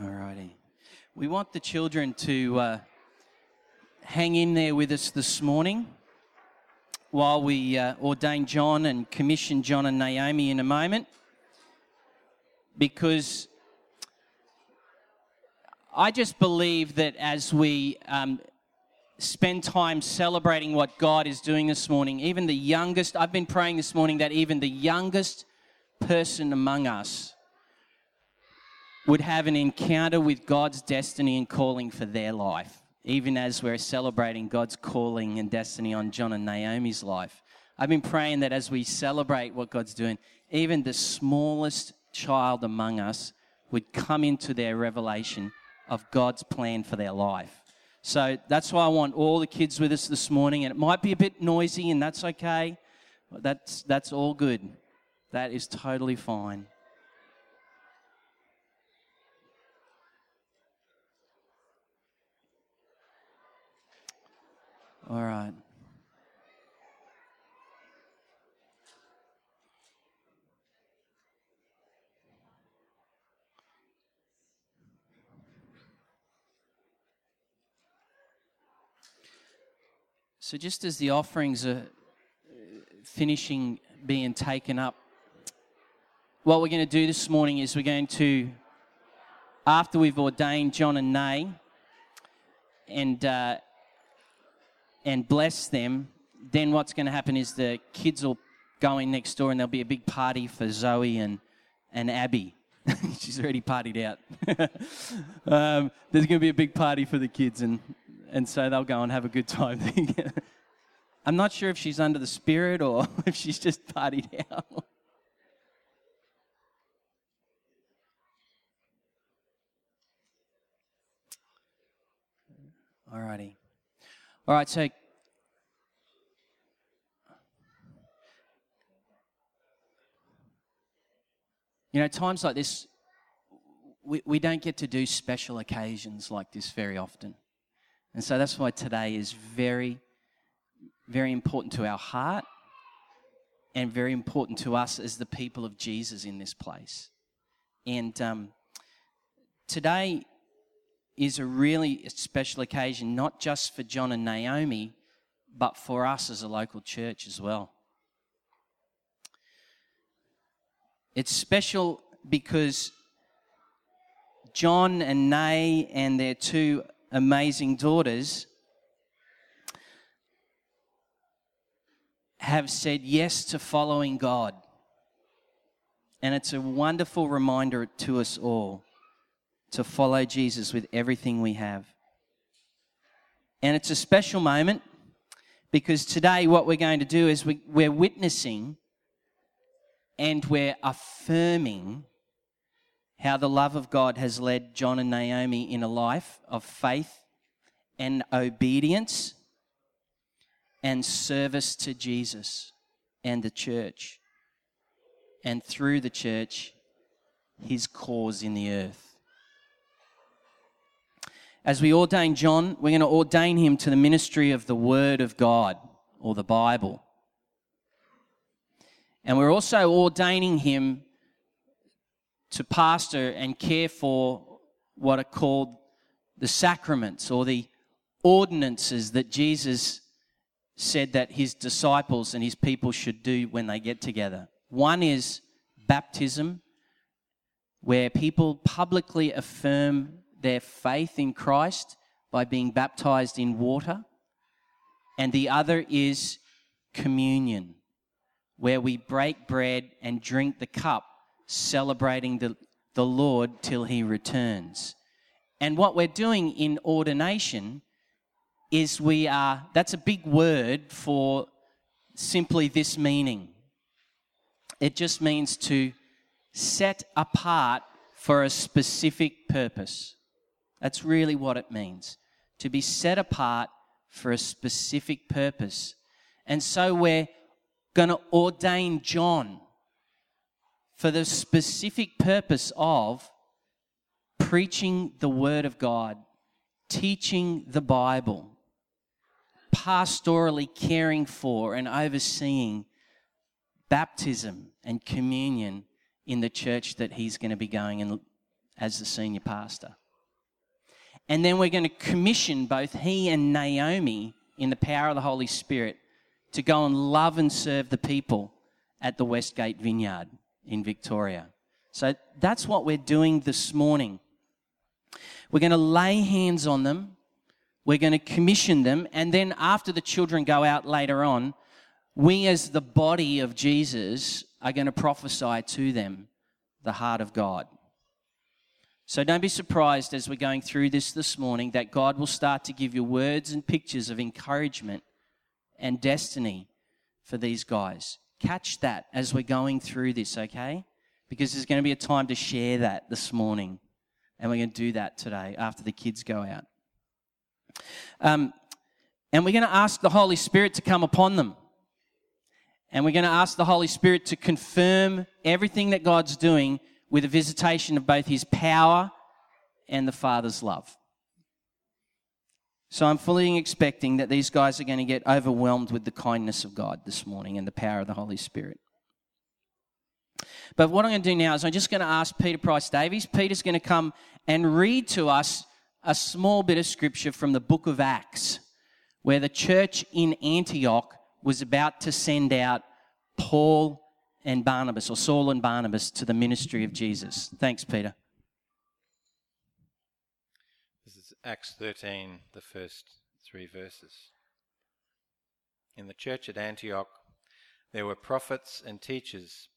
Alrighty. We want the children to uh, hang in there with us this morning while we uh, ordain John and commission John and Naomi in a moment because I just believe that as we um, spend time celebrating what God is doing this morning, even the youngest, I've been praying this morning that even the youngest person among us would have an encounter with God's destiny and calling for their life, even as we're celebrating God's calling and destiny on John and Naomi's life. I've been praying that as we celebrate what God's doing, even the smallest child among us would come into their revelation of God's plan for their life. So that's why I want all the kids with us this morning, and it might be a bit noisy, and that's okay. That's, that's all good. That is totally fine. All right. So, just as the offerings are finishing being taken up, what we're going to do this morning is we're going to, after we've ordained John and Nay, and uh, and bless them, then what's going to happen is the kids will go in next door and there'll be a big party for Zoe and, and Abby. She's already partied out. um, there's going to be a big party for the kids, and, and so they'll go and have a good time. I'm not sure if she's under the spirit or if she's just partied out. Alrighty. All right, so You know, times like this, we, we don't get to do special occasions like this very often. And so that's why today is very, very important to our heart and very important to us as the people of Jesus in this place. And um, today is a really special occasion, not just for John and Naomi, but for us as a local church as well. It's special because John and Nay and their two amazing daughters have said yes to following God. And it's a wonderful reminder to us all to follow Jesus with everything we have. And it's a special moment because today, what we're going to do is we, are witnessing and we're affirming how the love of God has led John and Naomi in a life of faith and obedience and service to Jesus and the church. And through the church, his cause in the earth. As we ordain John, we're going to ordain him to the ministry of the Word of God or the Bible. And we're also ordaining him to pastor and care for what are called the sacraments or the ordinances that Jesus said that his disciples and his people should do when they get together. One is baptism, where people publicly affirm their faith in Christ by being baptized in water. And the other is communion, where we break bread and drink the cup, celebrating the, the Lord till he returns. And what we're doing in ordination is we are, that's a big word for simply this meaning. It just means to set apart for a specific purpose. That's really what it means. To be set apart for a specific purpose. And so we're going to ordain John for the specific purpose of preaching the Word of God, teaching the Bible, pastorally caring for and overseeing baptism and communion in the church that he's going to be going in as the senior pastor. And then we're going to commission both he and Naomi in the power of the Holy Spirit to go and love and serve the people at the Westgate Vineyard in Victoria. So that's what we're doing this morning. We're going to lay hands on them, we're going to commission them, and then after the children go out later on, we as the body of Jesus are going to prophesy to them the heart of God. So don't be surprised as we're going through this this morning that God will start to give you words and pictures of encouragement and destiny for these guys. Catch that as we're going through this, okay? Because there's going to be a time to share that this morning. And we're going to do that today after the kids go out. Um, and we're going to ask the Holy Spirit to come upon them. And we're going to ask the Holy Spirit to confirm everything that God's doing with a visitation of both his power and the Father's love. So I'm fully expecting that these guys are going to get overwhelmed with the kindness of God this morning and the power of the Holy Spirit. But what I'm going to do now is I'm just going to ask Peter Price Davies. Peter's going to come and read to us a small bit of scripture from the book of Acts, where the church in Antioch was about to send out Paul and Barnabas, or Saul and Barnabas, to the ministry of Jesus. Thanks, Peter. This is Acts 13, the first three verses. In the church at Antioch, there were prophets and teachers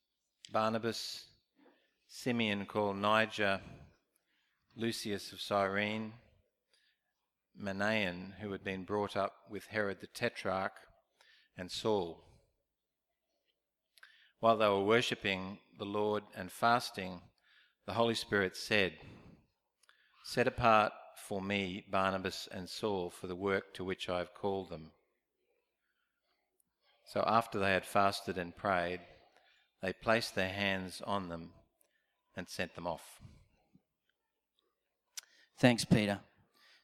Barnabas, Simeon called Niger, Lucius of Cyrene, Manaen, who had been brought up with Herod the Tetrarch, and Saul. While they were worshipping the Lord and fasting, the Holy Spirit said, Set apart for me Barnabas and Saul for the work to which I have called them. So after they had fasted and prayed, they placed their hands on them and sent them off. Thanks, Peter.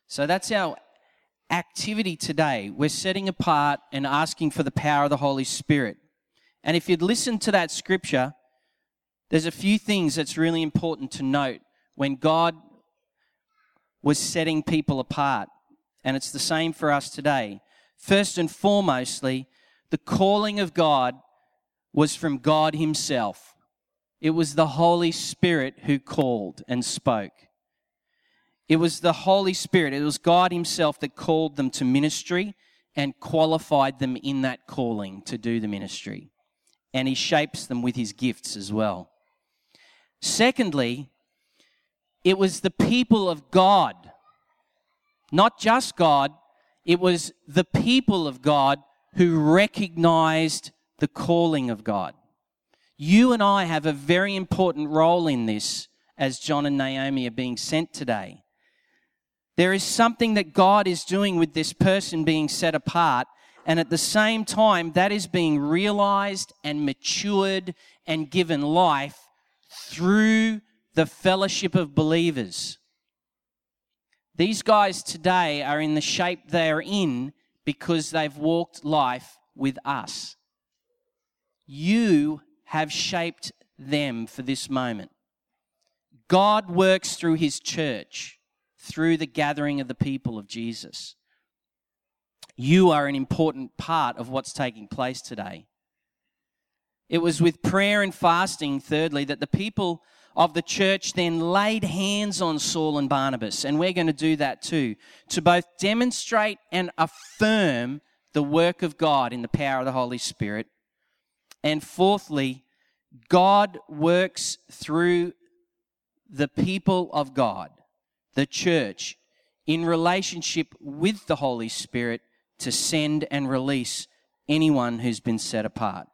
So that's our activity today. We're setting apart and asking for the power of the Holy Spirit. And if you'd listen to that scripture, there's a few things that's really important to note when God was setting people apart. And it's the same for us today. First and foremostly, the calling of God was from God Himself. It was the Holy Spirit who called and spoke. It was the Holy Spirit, it was God Himself that called them to ministry and qualified them in that calling to do the ministry and he shapes them with his gifts as well. Secondly, it was the people of God, not just God, it was the people of God who recognized the calling of God. You and I have a very important role in this as John and Naomi are being sent today. There is something that God is doing with this person being set apart and at the same time, that is being realized and matured and given life through the fellowship of believers. These guys today are in the shape they're in because they've walked life with us. You have shaped them for this moment. God works through his church, through the gathering of the people of Jesus. You are an important part of what's taking place today. It was with prayer and fasting, thirdly, that the people of the church then laid hands on Saul and Barnabas, and we're going to do that too, to both demonstrate and affirm the work of God in the power of the Holy Spirit. And fourthly, God works through the people of God, the church, in relationship with the Holy Spirit to send and release anyone who's been set apart.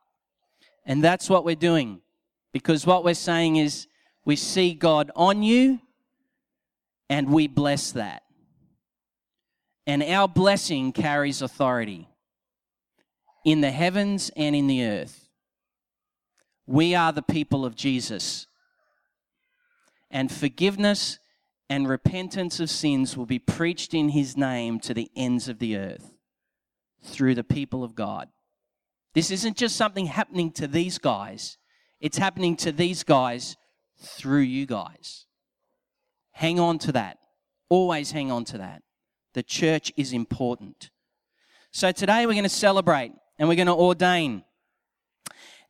And that's what we're doing. Because what we're saying is we see God on you and we bless that. And our blessing carries authority in the heavens and in the earth. We are the people of Jesus. And forgiveness and repentance of sins will be preached in his name to the ends of the earth through the people of God. This isn't just something happening to these guys, it's happening to these guys through you guys. Hang on to that. Always hang on to that. The church is important. So today we're going to celebrate and we're going to ordain.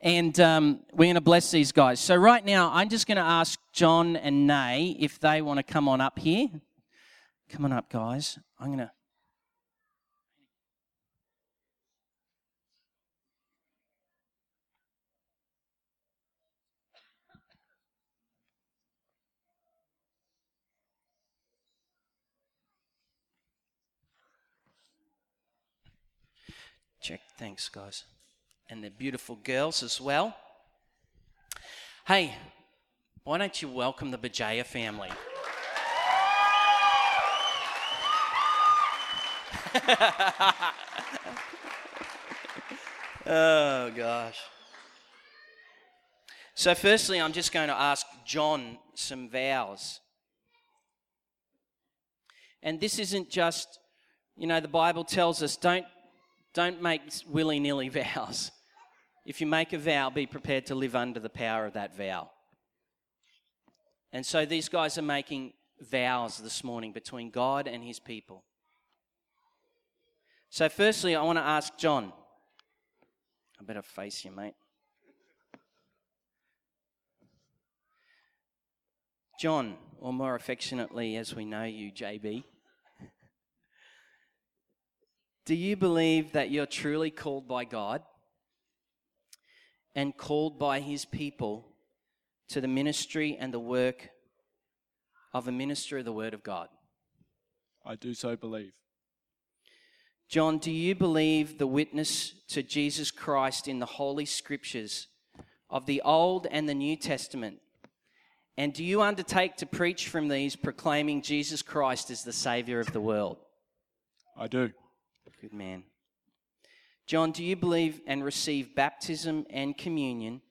And um, we're going to bless these guys. So, right now, I'm just going to ask John and Nay if they want to come on up here. Come on up, guys. I'm going to. Check. Thanks, guys. And the beautiful girls as well. Hey, why don't you welcome the Bajaya family? oh, gosh. So, firstly, I'm just going to ask John some vows. And this isn't just, you know, the Bible tells us don't don't make willy nilly vows. If you make a vow, be prepared to live under the power of that vow. And so these guys are making vows this morning between God and his people. So, firstly, I want to ask John. I better face you, mate. John, or more affectionately as we know you, JB. Do you believe that you're truly called by God and called by His people to the ministry and the work of a minister of the Word of God? I do so believe. John, do you believe the witness to Jesus Christ in the Holy Scriptures of the Old and the New Testament? And do you undertake to preach from these, proclaiming Jesus Christ as the Savior of the world? I do. Good man. John, do you believe and receive baptism and communion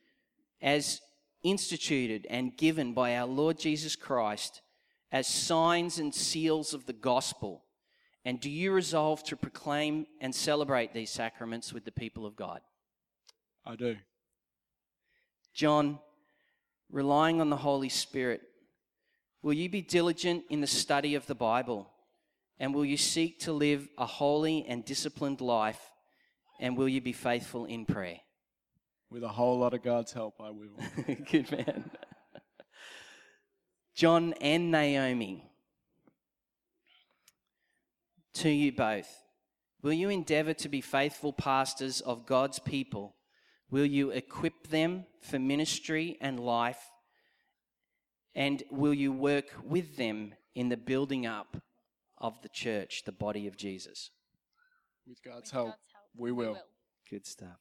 as instituted and given by our Lord Jesus Christ as signs and seals of the gospel? And do you resolve to proclaim and celebrate these sacraments with the people of God? I do. John, relying on the Holy Spirit, will you be diligent in the study of the Bible? And will you seek to live a holy and disciplined life? And will you be faithful in prayer? With a whole lot of God's help, I will. Good man. John and Naomi, to you both, will you endeavor to be faithful pastors of God's people? Will you equip them for ministry and life? And will you work with them in the building up of the church, the body of Jesus. With God's, help, God's help, we will. we will. Good stuff.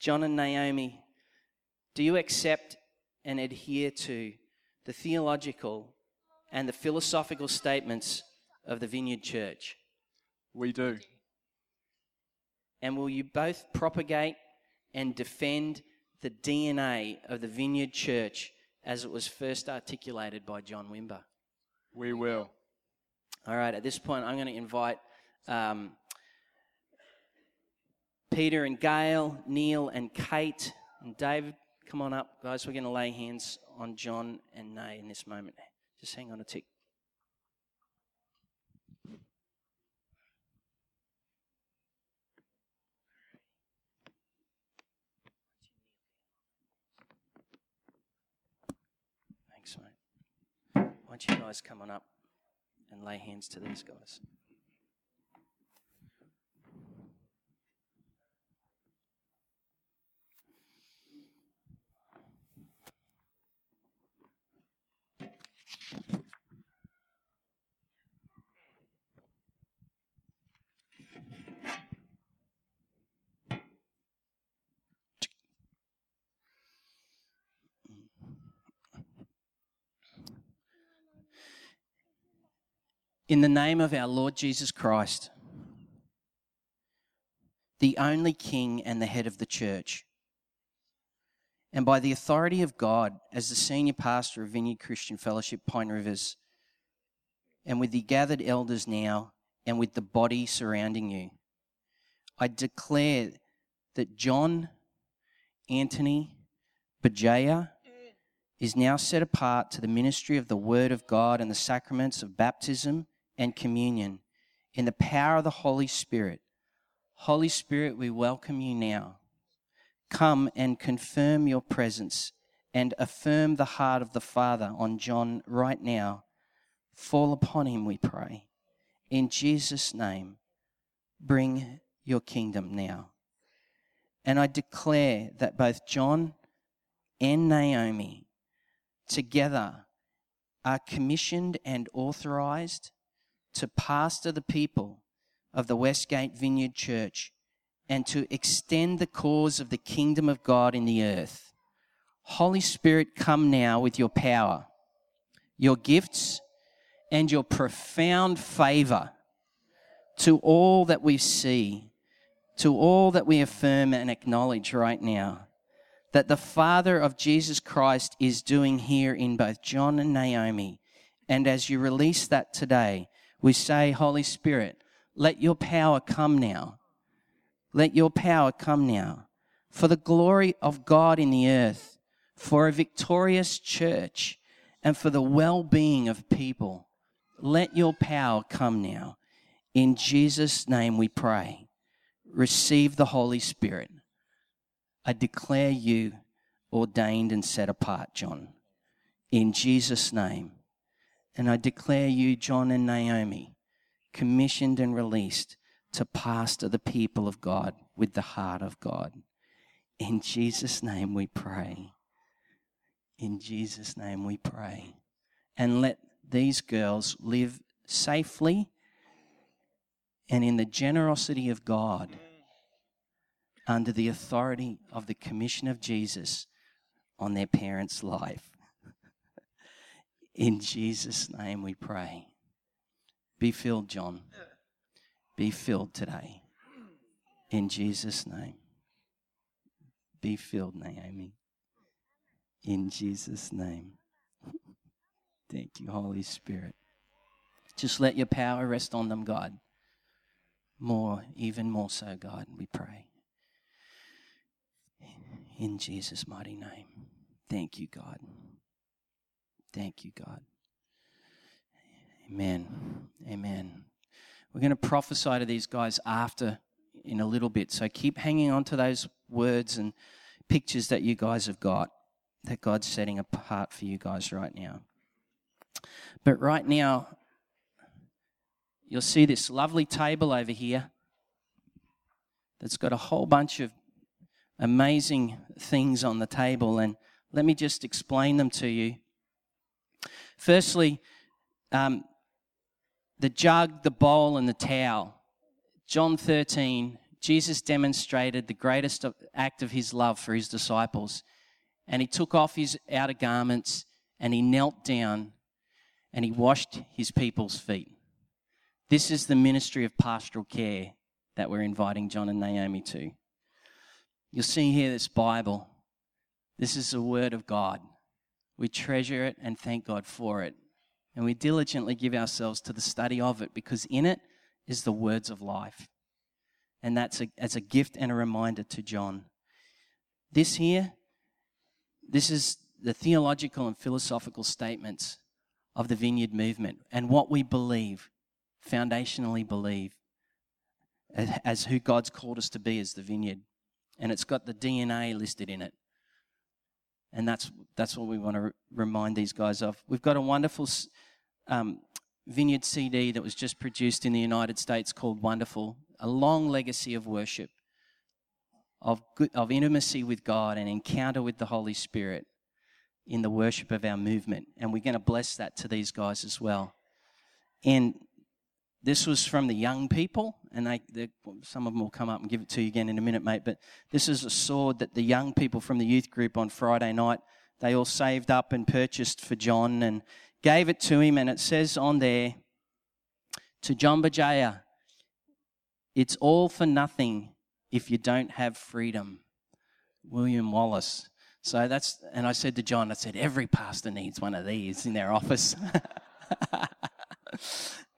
John and Naomi, do you accept and adhere to the theological and the philosophical statements of the Vineyard Church? We do. And will you both propagate and defend the DNA of the Vineyard Church as it was first articulated by John Wimber? We will. All right, at this point, I'm going to invite um, Peter and Gail, Neil and Kate, and David. Come on up, guys. We're going to lay hands on John and Nay in this moment. Just hang on a tick. Thanks, mate. Why don't you guys come on up? And lay hands to these guys. In the name of our Lord Jesus Christ, the only King and the head of the church, and by the authority of God as the senior pastor of Vineyard Christian Fellowship Pine Rivers, and with the gathered elders now, and with the body surrounding you, I declare that John, Anthony, Bajaya, is now set apart to the ministry of the Word of God and the sacraments of baptism and communion in the power of the Holy Spirit. Holy Spirit, we welcome you now. Come and confirm your presence and affirm the heart of the Father on John right now. Fall upon him, we pray. In Jesus' name, bring your kingdom now. And I declare that both John and Naomi together are commissioned and authorized to pastor the people of the Westgate Vineyard Church and to extend the cause of the kingdom of God in the earth. Holy Spirit, come now with your power, your gifts, and your profound favor to all that we see, to all that we affirm and acknowledge right now that the Father of Jesus Christ is doing here in both John and Naomi. And as you release that today, we say, Holy Spirit, let your power come now. Let your power come now for the glory of God in the earth, for a victorious church, and for the well being of people. Let your power come now. In Jesus' name we pray. Receive the Holy Spirit. I declare you ordained and set apart, John, in Jesus' name. And I declare you, John and Naomi, commissioned and released to pastor the people of God with the heart of God. In Jesus' name we pray. In Jesus' name we pray. And let these girls live safely and in the generosity of God under the authority of the commission of Jesus on their parents' life. In Jesus' name we pray. Be filled, John. Be filled today. In Jesus' name. Be filled, Naomi. In Jesus' name. Thank you, Holy Spirit. Just let your power rest on them, God. More, even more so, God, we pray in Jesus' mighty name. Thank you, God. Thank you, God. Amen. Amen. We're going to prophesy to these guys after in a little bit. So keep hanging on to those words and pictures that you guys have got that God's setting apart for you guys right now. But right now, you'll see this lovely table over here that's got a whole bunch of amazing things on the table, and let me just explain them to you. Firstly, um, the jug, the bowl, and the towel. John 13, Jesus demonstrated the greatest act of his love for his disciples. And he took off his outer garments and he knelt down and he washed his people's feet. This is the ministry of pastoral care that we're inviting John and Naomi to. You'll see here this Bible. This is the Word of God. We treasure it and thank God for it. And we diligently give ourselves to the study of it because in it is the words of life. And that's a, as a gift and a reminder to John. This here, this is the theological and philosophical statements of the vineyard movement and what we believe, foundationally believe, as who God's called us to be as the vineyard and it's got the DNA listed in it. And that's, that's what we want to re- remind these guys of. We've got a wonderful um, vineyard CD that was just produced in the United States called Wonderful, a long legacy of worship, of, good, of intimacy with God and encounter with the Holy Spirit in the worship of our movement. And we're going to bless that to these guys as well. And this was from the young people, and they, some of them will come up and give it to you again in a minute, mate. But this is a sword that the young people from the youth group on Friday night they all saved up and purchased for John and gave it to him. And it says on there to John Bajaya, it's all for nothing if you don't have freedom. William Wallace. So that's, and I said to John, I said, every pastor needs one of these in their office.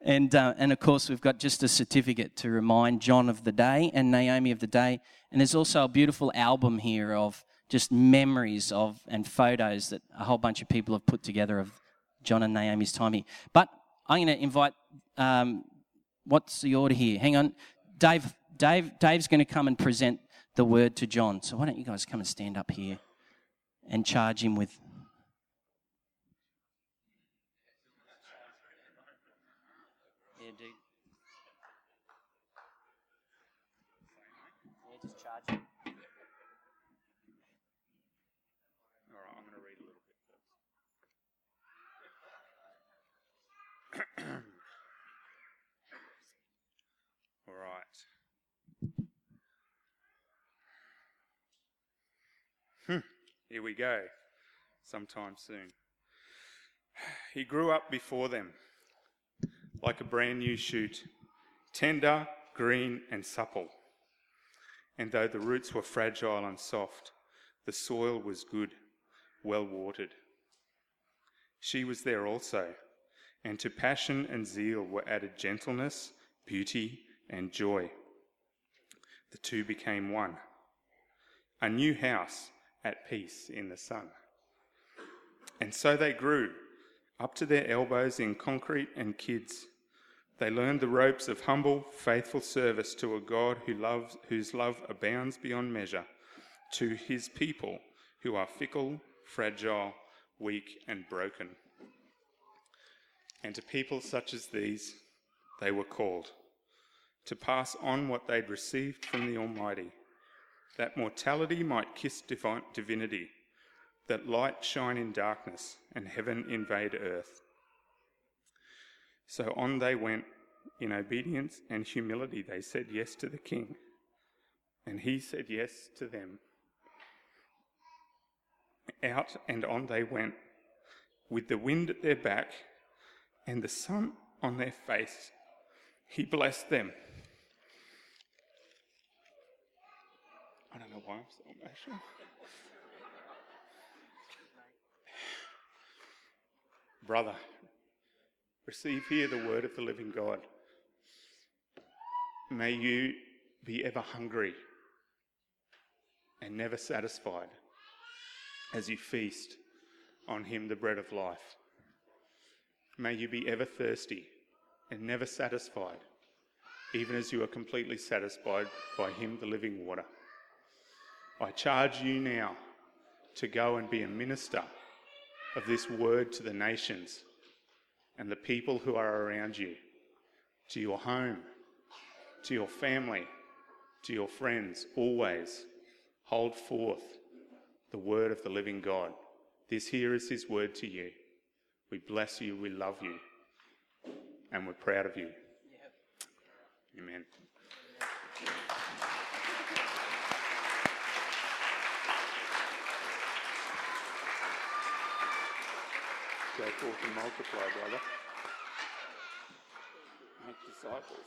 And, uh, and of course, we've got just a certificate to remind John of the day and Naomi of the day. And there's also a beautiful album here of just memories of and photos that a whole bunch of people have put together of John and Naomi's time here. But I'm going to invite. Um, what's the order here? Hang on, Dave. Dave. Dave's going to come and present the word to John. So why don't you guys come and stand up here and charge him with. Yeah, dude. Yeah, just charge him. All right, I'm going to read a little bit first. All right. Hmm, Here we go. Sometime soon. He grew up before them like a brand new shoot, tender, green, and supple. And though the roots were fragile and soft, the soil was good, well watered. She was there also, and to passion and zeal were added gentleness, beauty, and joy. The two became one. A new house at peace in the sun. And so they grew, up to their elbows in concrete and kids. They learned the ropes of humble, faithful service to a God who loves, whose love abounds beyond measure, to his people who are fickle, fragile, weak, and broken. And to people such as these, they were called to pass on what they'd received from the Almighty, that mortality might kiss divine, divinity, that light shine in darkness, and heaven invade earth. So on they went in obedience and humility. They said yes to the king, and he said yes to them. Out and on they went, with the wind at their back and the sun on their face. He blessed them. I don't know why I'm so emotional. Brother, receive here the word of the living God. May you be ever hungry and never satisfied as you feast on him, the bread of life. May you be ever thirsty and never satisfied, even as you are completely satisfied by him, the living water. I charge you now to go and be a minister of this word to the nations and the people who are around you, to your home, to your family, to your friends, always hold forth the word of the living God. This here is his word to you. We bless you, we love you, and we're proud of you. Amen. Go forth and multiply, brother. Make disciples.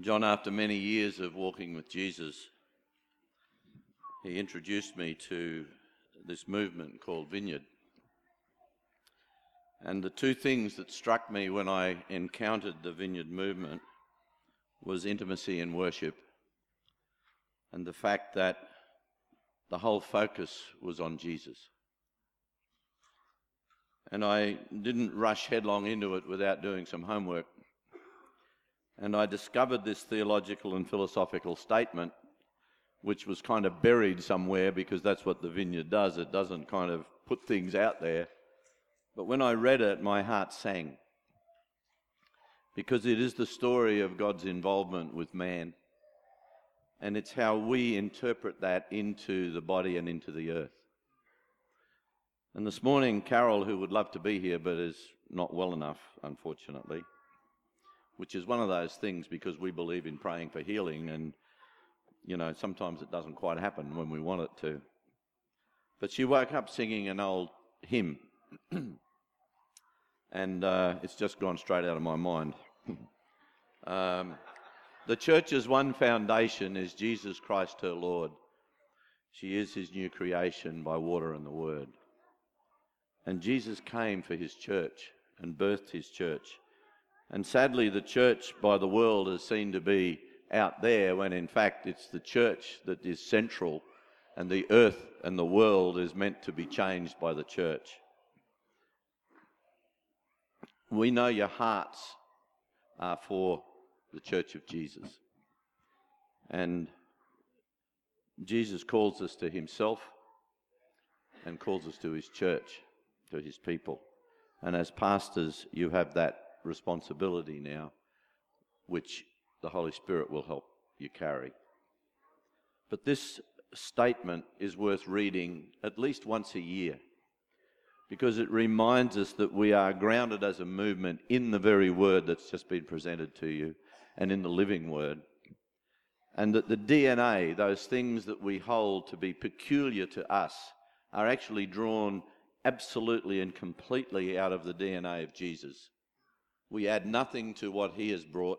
John, after many years of walking with Jesus, he introduced me to this movement called Vineyard. And the two things that struck me when I encountered the Vineyard movement was intimacy and worship, and the fact that the whole focus was on Jesus. And I didn't rush headlong into it without doing some homework. And I discovered this theological and philosophical statement, which was kind of buried somewhere because that's what the vineyard does. It doesn't kind of put things out there. But when I read it, my heart sang because it is the story of God's involvement with man. And it's how we interpret that into the body and into the earth. And this morning, Carol, who would love to be here but is not well enough, unfortunately, which is one of those things because we believe in praying for healing, and you know, sometimes it doesn't quite happen when we want it to. But she woke up singing an old hymn, and uh, it's just gone straight out of my mind. Um, the church's one foundation is Jesus Christ, her Lord. She is his new creation by water and the word. And Jesus came for his church and birthed his church. And sadly, the church by the world is seen to be out there when in fact it's the church that is central and the earth and the world is meant to be changed by the church. We know your hearts are for the church of Jesus. And Jesus calls us to himself and calls us to his church, to his people. And as pastors, you have that responsibility now, which the Holy Spirit will help you carry. But this statement is worth reading at least once a year because it reminds us that we are grounded as a movement in the very word that's just been presented to you and in the living word. And that the DNA, those things that we hold to be peculiar to us, are actually drawn absolutely and completely out of the DNA of Jesus. We add nothing to what he has brought.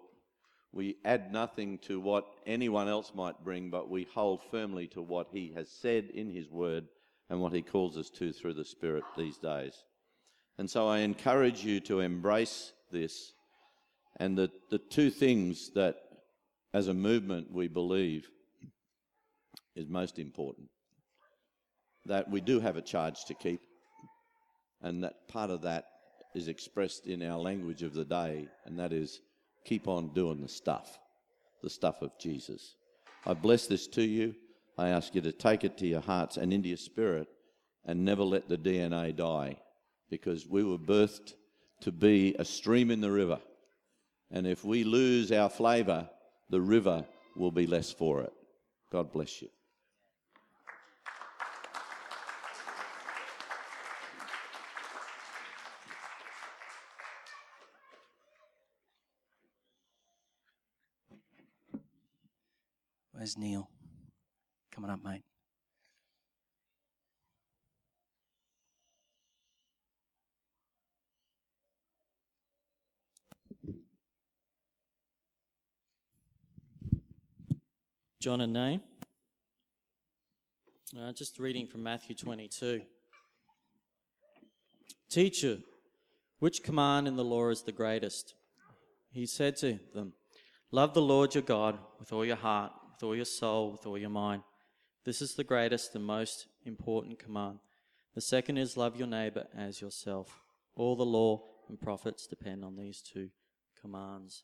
We add nothing to what anyone else might bring, but we hold firmly to what he has said in his word and what he calls us to through the Spirit these days. And so I encourage you to embrace this and the, the two things that as a movement we believe is most important that we do have a charge to keep, and that part of that is expressed in our language of the day, and that is keep on doing the stuff, the stuff of Jesus. I bless this to you. I ask you to take it to your hearts and into your spirit and never let the DNA die because we were birthed to be a stream in the river. And if we lose our flavour, the river will be less for it. God bless you. Where's Neil? Coming up, mate. John and name. Uh, just reading from Matthew 22. Teacher, which command in the law is the greatest? He said to them, Love the Lord your God with all your heart, with all your soul, with all your mind. This is the greatest and most important command. The second is love your neighbor as yourself. All the law and prophets depend on these two commands.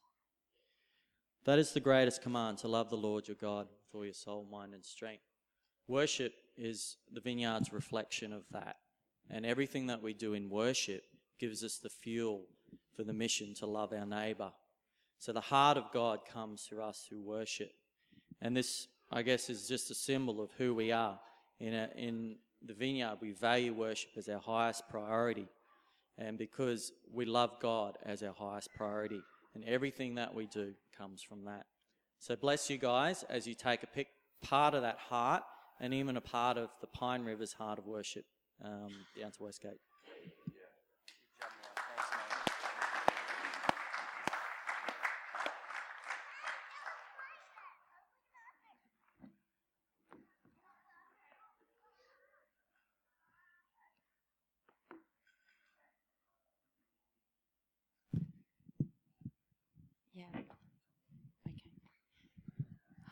That is the greatest command to love the Lord your God with all your soul, mind, and strength. Worship is the vineyard's reflection of that. And everything that we do in worship gives us the fuel for the mission to love our neighbor. So the heart of God comes through us who worship. And this, I guess, is just a symbol of who we are. In, a, in the vineyard, we value worship as our highest priority. And because we love God as our highest priority, and everything that we do comes from that. So bless you guys as you take a pick, part of that heart and even a part of the Pine River's heart of worship um, down to Westgate. Yeah.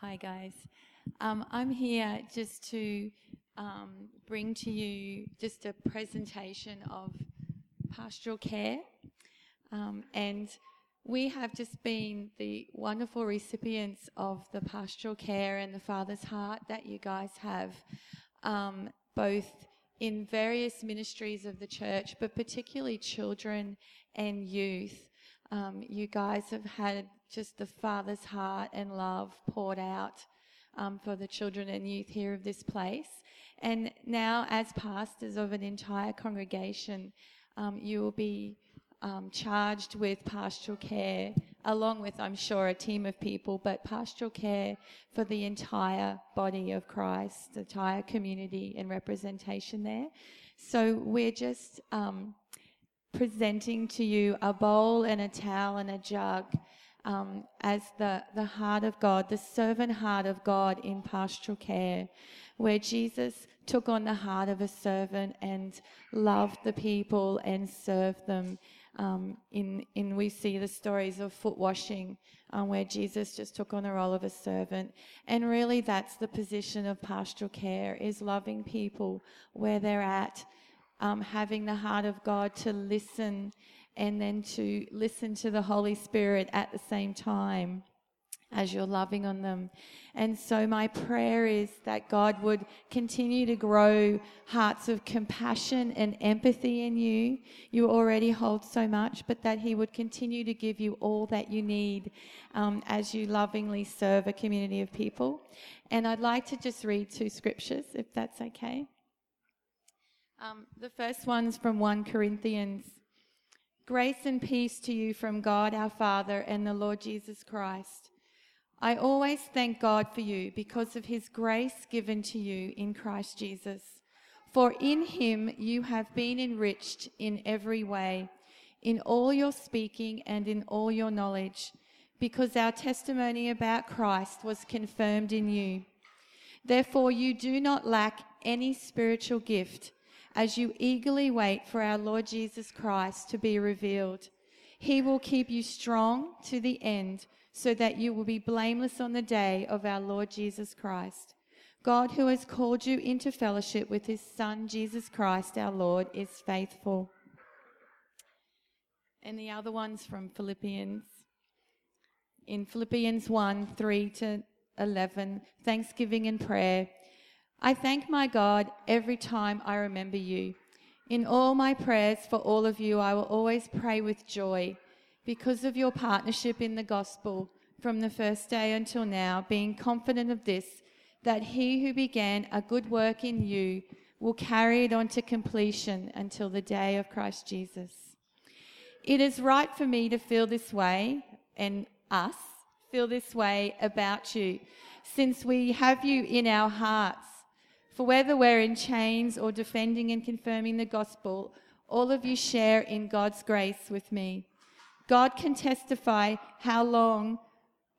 Okay. Hi, guys. Um, I'm here just to um, bring to you just a presentation of pastoral care. Um, and we have just been the wonderful recipients of the pastoral care and the Father's heart that you guys have, um, both in various ministries of the church, but particularly children and youth. Um, you guys have had just the Father's heart and love poured out um, for the children and youth here of this place. And now, as pastors of an entire congregation, um, you will be um, charged with pastoral care, along with, I'm sure, a team of people, but pastoral care for the entire body of Christ, the entire community and representation there. So we're just um, presenting to you a bowl and a towel and a jug um, as the, the heart of God, the servant heart of God in pastoral care, where Jesus took on the heart of a servant and loved the people and served them. Um, in, in we see the stories of foot washing, um, where Jesus just took on the role of a servant, and really that's the position of pastoral care: is loving people where they're at, um, having the heart of God to listen and then to listen to the Holy Spirit at the same time as you're loving on them. And so, my prayer is that God would continue to grow hearts of compassion and empathy in you. You already hold so much, but that He would continue to give you all that you need um, as you lovingly serve a community of people. And I'd like to just read two scriptures, if that's okay. Um, the first one's from 1 Corinthians. Grace and peace to you from God our Father and the Lord Jesus Christ. I always thank God for you because of his grace given to you in Christ Jesus. For in him you have been enriched in every way, in all your speaking and in all your knowledge, because our testimony about Christ was confirmed in you. Therefore, you do not lack any spiritual gift as you eagerly wait for our Lord Jesus Christ to be revealed. He will keep you strong to the end so that you will be blameless on the day of our Lord Jesus Christ. God, who has called you into fellowship with his Son, Jesus Christ, our Lord, is faithful. And the other one's from Philippians. In Philippians 1 3 to 11, thanksgiving and prayer. I thank my God every time I remember you. In all my prayers for all of you, I will always pray with joy because of your partnership in the gospel from the first day until now, being confident of this, that he who began a good work in you will carry it on to completion until the day of Christ Jesus. It is right for me to feel this way, and us feel this way about you, since we have you in our hearts. For whether we're in chains or defending and confirming the gospel, all of you share in God's grace with me. God can testify how long,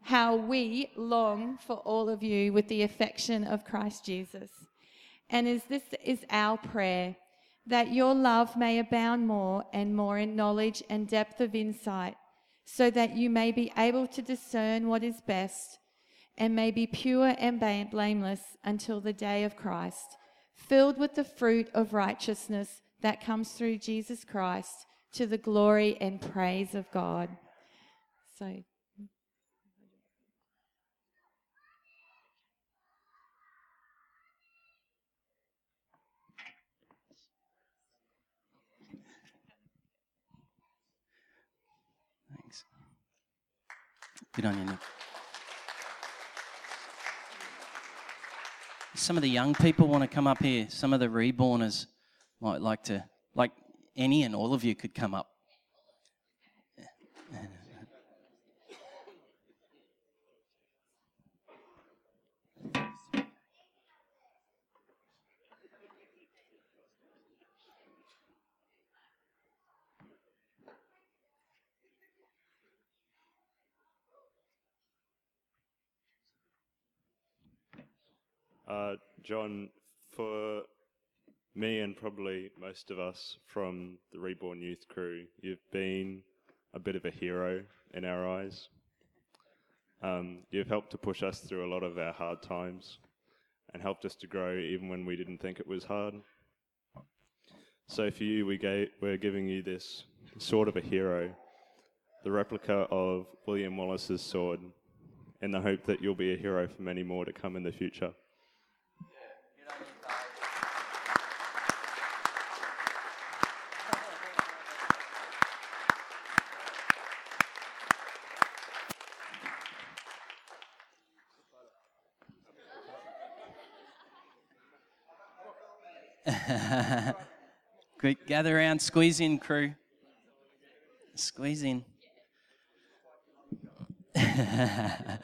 how we long for all of you with the affection of Christ Jesus. And as this is our prayer, that your love may abound more and more in knowledge and depth of insight, so that you may be able to discern what is best and may be pure and blameless until the day of Christ, filled with the fruit of righteousness that comes through Jesus Christ to the glory and praise of God. So. Hmm. Thanks. Good on you, Nick. Some of the young people want to come up here. Some of the reborners might like to, like any and all of you could come up. Uh, John, for me and probably most of us from the Reborn Youth crew, you've been a bit of a hero in our eyes. Um, you've helped to push us through a lot of our hard times and helped us to grow even when we didn't think it was hard. So for you, we gave, we're giving you this sword of a hero, the replica of William Wallace's sword, in the hope that you'll be a hero for many more to come in the future. Quick, gather around, squeeze in, crew. Squeeze in.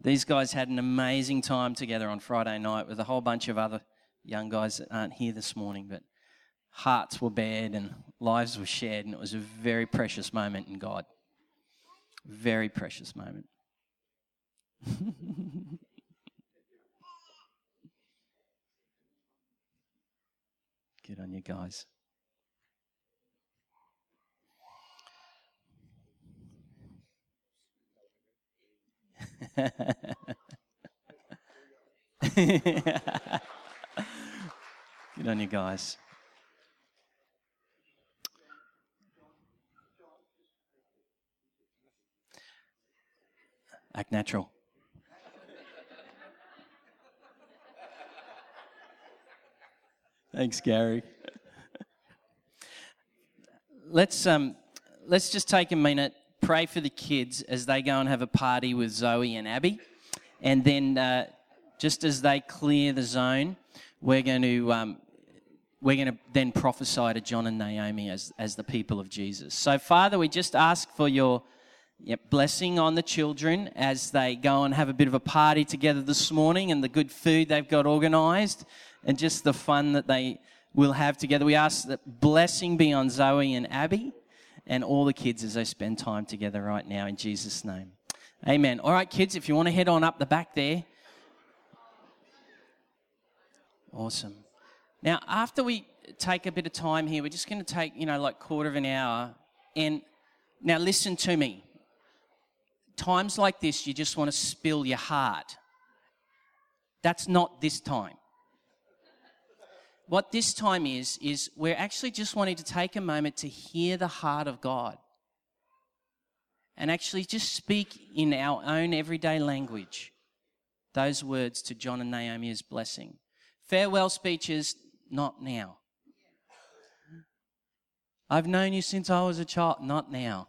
These guys had an amazing time together on Friday night with a whole bunch of other young guys that aren't here this morning, but hearts were bared and lives were shared, and it was a very precious moment in God. Very precious moment. Good on you guys. Good on you guys. Act natural. Thanks, Gary. let's um, let's just take a minute, pray for the kids as they go and have a party with Zoe and Abby, and then uh, just as they clear the zone, we're going to um, we're going to then prophesy to John and Naomi as as the people of Jesus. So, Father, we just ask for your Yep, blessing on the children as they go and have a bit of a party together this morning and the good food they've got organized and just the fun that they will have together. We ask that blessing be on Zoe and Abby and all the kids as they spend time together right now in Jesus' name. Amen. All right, kids, if you want to head on up the back there. Awesome. Now, after we take a bit of time here, we're just going to take, you know, like quarter of an hour. And now listen to me times like this, you just want to spill your heart. That's not this time. What this time is, is we're actually just wanting to take a moment to hear the heart of God and actually just speak in our own everyday language those words to John and Naomi as blessing. Farewell speeches, not now. I've known you since I was a child, not now.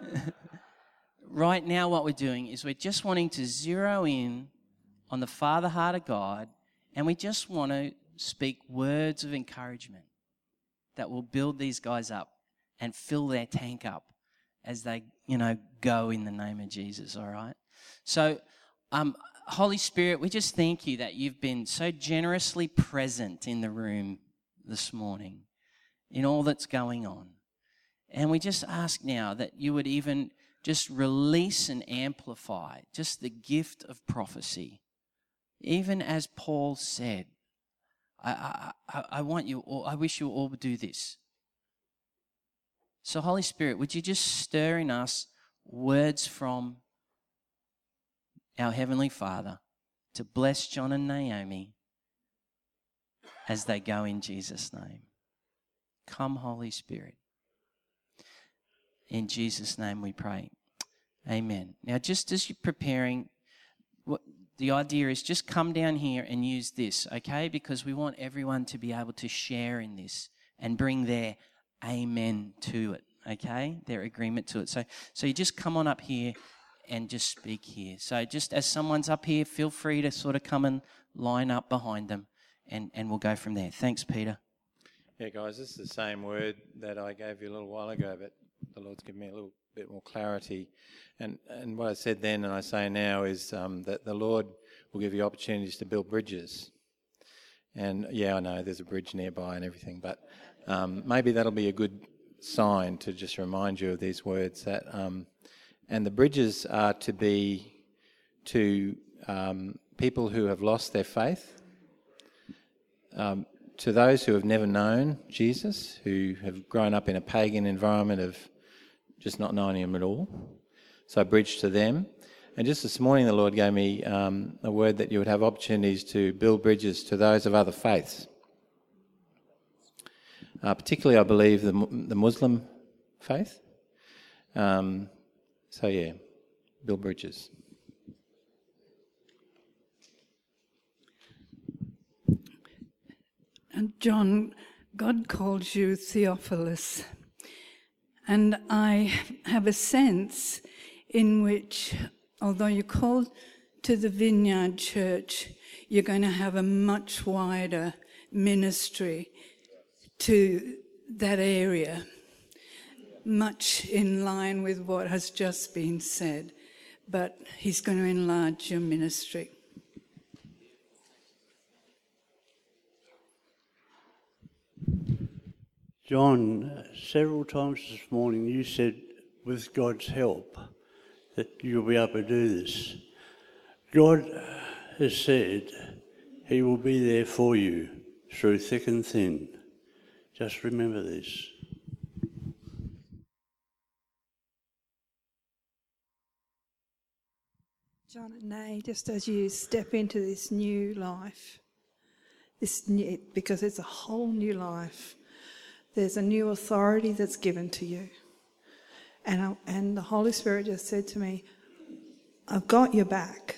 right now, what we're doing is we're just wanting to zero in on the Father heart of God, and we just want to speak words of encouragement that will build these guys up and fill their tank up as they, you know, go in the name of Jesus, all right? So, um, Holy Spirit, we just thank you that you've been so generously present in the room this morning in all that's going on. And we just ask now that you would even just release and amplify just the gift of prophecy. Even as Paul said, I, I, I want you all, I wish you all would do this. So, Holy Spirit, would you just stir in us words from our Heavenly Father to bless John and Naomi as they go in Jesus' name? Come, Holy Spirit. In Jesus' name we pray. Amen. Now, just as you're preparing, the idea is just come down here and use this, okay? Because we want everyone to be able to share in this and bring their amen to it, okay? Their agreement to it. So, so you just come on up here and just speak here. So, just as someone's up here, feel free to sort of come and line up behind them, and, and we'll go from there. Thanks, Peter. Yeah, guys, this is the same word that I gave you a little while ago, but the Lord's given me a little bit more clarity. And, and what I said then and I say now is um, that the Lord will give you opportunities to build bridges. And yeah, I know there's a bridge nearby and everything, but um, maybe that'll be a good sign to just remind you of these words. That um, and the bridges are to be to um, people who have lost their faith, um, to those who have never known Jesus, who have grown up in a pagan environment of just not knowing Him at all. So I bridged to them. And just this morning, the Lord gave me um, a word that you would have opportunities to build bridges to those of other faiths. Uh, particularly, I believe, the, the Muslim faith. Um, so, yeah, build bridges. And John, God calls you Theophilus. And I have a sense in which, although you're called to the Vineyard Church, you're going to have a much wider ministry to that area, much in line with what has just been said. But He's going to enlarge your ministry. John, several times this morning you said, with God's help. that you'll be able to do this. God has said He will be there for you through thick and thin. Just remember this. John and Nay, just as you step into this new life, this new, because it's a whole new life, there's a new authority that's given to you. And, I, and the Holy Spirit just said to me, I've got your back.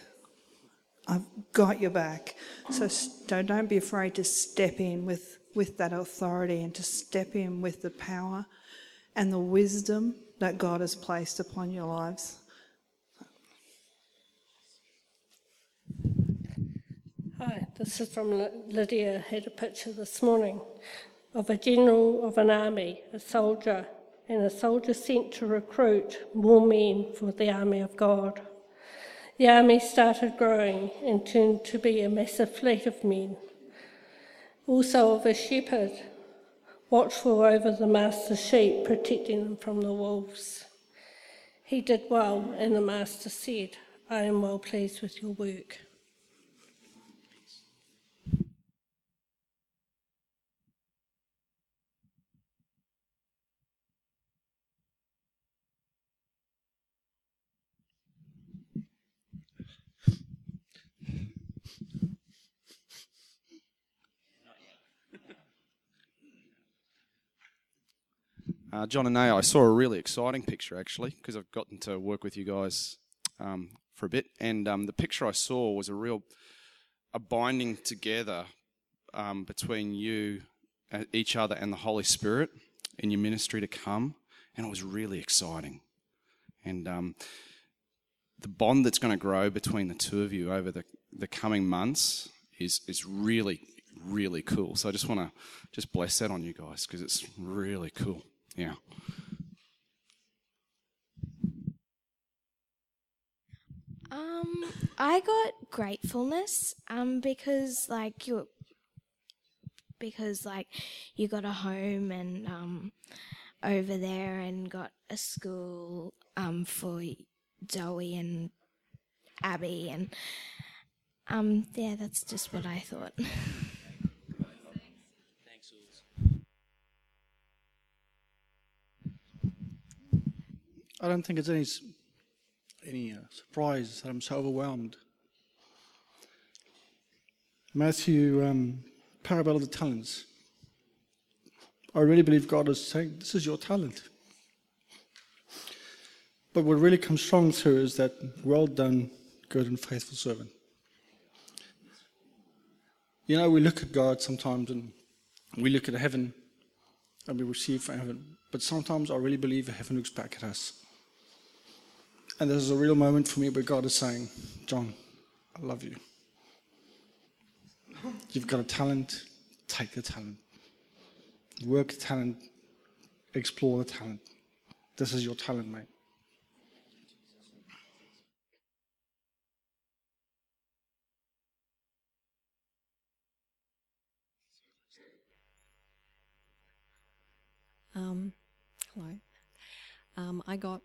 I've got your back. So don't, don't be afraid to step in with, with that authority and to step in with the power and the wisdom that God has placed upon your lives. Hi, this is from Lydia. Had a picture this morning of a general of an army, a soldier, and a soldier sent to recruit more men for the army of God. The army started growing and turned to be a massive fleet of men. Also, of a shepherd, watchful over the master's sheep, protecting them from the wolves. He did well, and the master said, I am well pleased with your work. Uh, John and I saw a really exciting picture actually because I've gotten to work with you guys um, for a bit, and um, the picture I saw was a real a binding together um, between you, uh, each other, and the Holy Spirit in your ministry to come, and it was really exciting, and um, the bond that's going to grow between the two of you over the the coming months is is really really cool. So I just want to just bless that on you guys because it's really cool. Yeah. Um, I got gratefulness. Um, because like you, because like you got a home and um, over there and got a school um for Zoe and Abby and um yeah, that's just what I thought. I don't think it's any any uh, surprise that I'm so overwhelmed. Matthew, um, parable of the talents. I really believe God is saying, "This is your talent." But what really comes strong through is that, "Well done, good and faithful servant." You know, we look at God sometimes and we look at heaven and we receive from heaven. But sometimes I really believe heaven looks back at us. And this is a real moment for me where God is saying, John, I love you. You've got a talent, take the talent. Work the talent, explore the talent. This is your talent, mate. Um, hello. Um, I got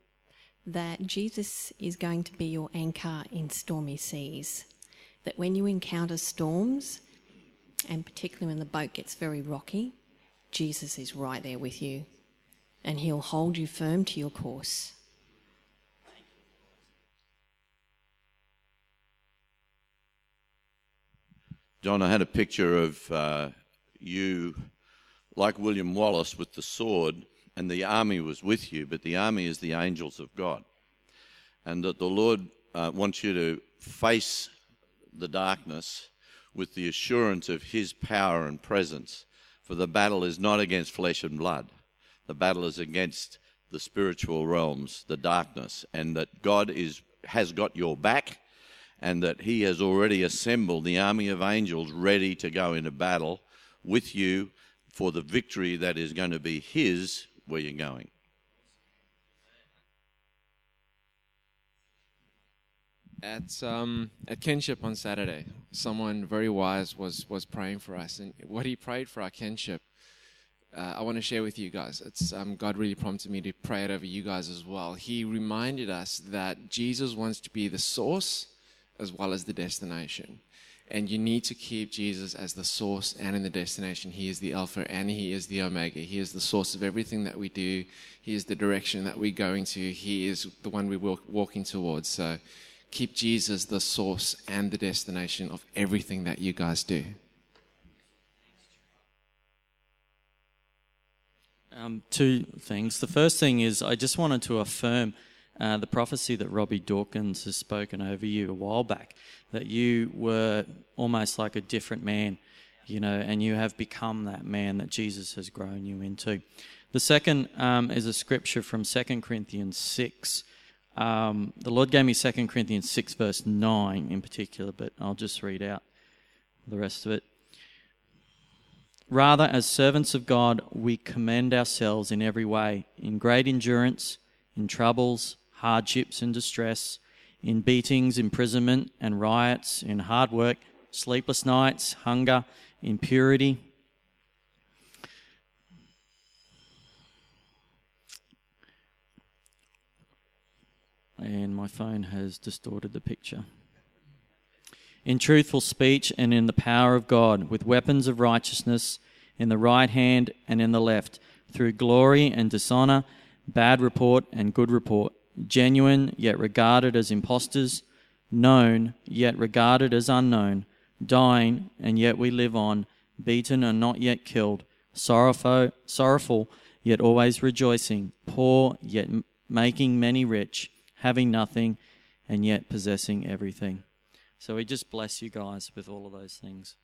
that Jesus is going to be your anchor in stormy seas. That when you encounter storms, and particularly when the boat gets very rocky, Jesus is right there with you and he'll hold you firm to your course. John, I had a picture of uh, you, like William Wallace, with the sword, and the army was with you, but the army is the angels of God. And that the Lord uh, wants you to face the darkness with the assurance of His power and presence. For the battle is not against flesh and blood, the battle is against the spiritual realms, the darkness, and that God is, has got your back and that he has already assembled the army of angels ready to go into battle with you for the victory that is going to be his where you're going. At um, at kinship on Saturday, someone very wise was was praying for us, and what he prayed for our kinship uh, I want to share with you guys. It's um, God really prompted me to pray it over you guys as well. He reminded us that Jesus wants to be the source as well as the destination. And you need to keep Jesus as the source and in the destination. He is the Alpha and He is the Omega. He is the source of everything that we do. He is the direction that we're going to. He is the one we're walk, walking towards. So keep Jesus the source and the destination of everything that you guys do. Um, two things. The first thing is I just wanted to affirm uh, the prophecy that Robby Dawkins has spoken over you a while back that you were almost like a different man, you know, and you have become that man that Jesus has grown you into. The second um, is a scripture from 2 Corinthians 6. Um, the Lord gave me 2 Corinthians 6, verse 9 in particular, but I'll just read out the rest of it. Rather, as servants of God, we commend ourselves in every way, in great endurance, in troubles, hardships, and distress, in beatings, imprisonment, and riots, in hard work, sleepless nights, hunger, impurity. And my phone has distorted the picture in truthful speech and in the power of God, with weapons of righteousness in the right hand and in the left, through glory and dishonor, bad report and good report, genuine yet regarded as impostors, known yet regarded as unknown, dying and yet we live on, beaten and not yet killed, sorrowful, sorrowful yet always rejoicing, poor yet making many rich, having nothing and yet possessing everything. So we just bless you guys with all of those things.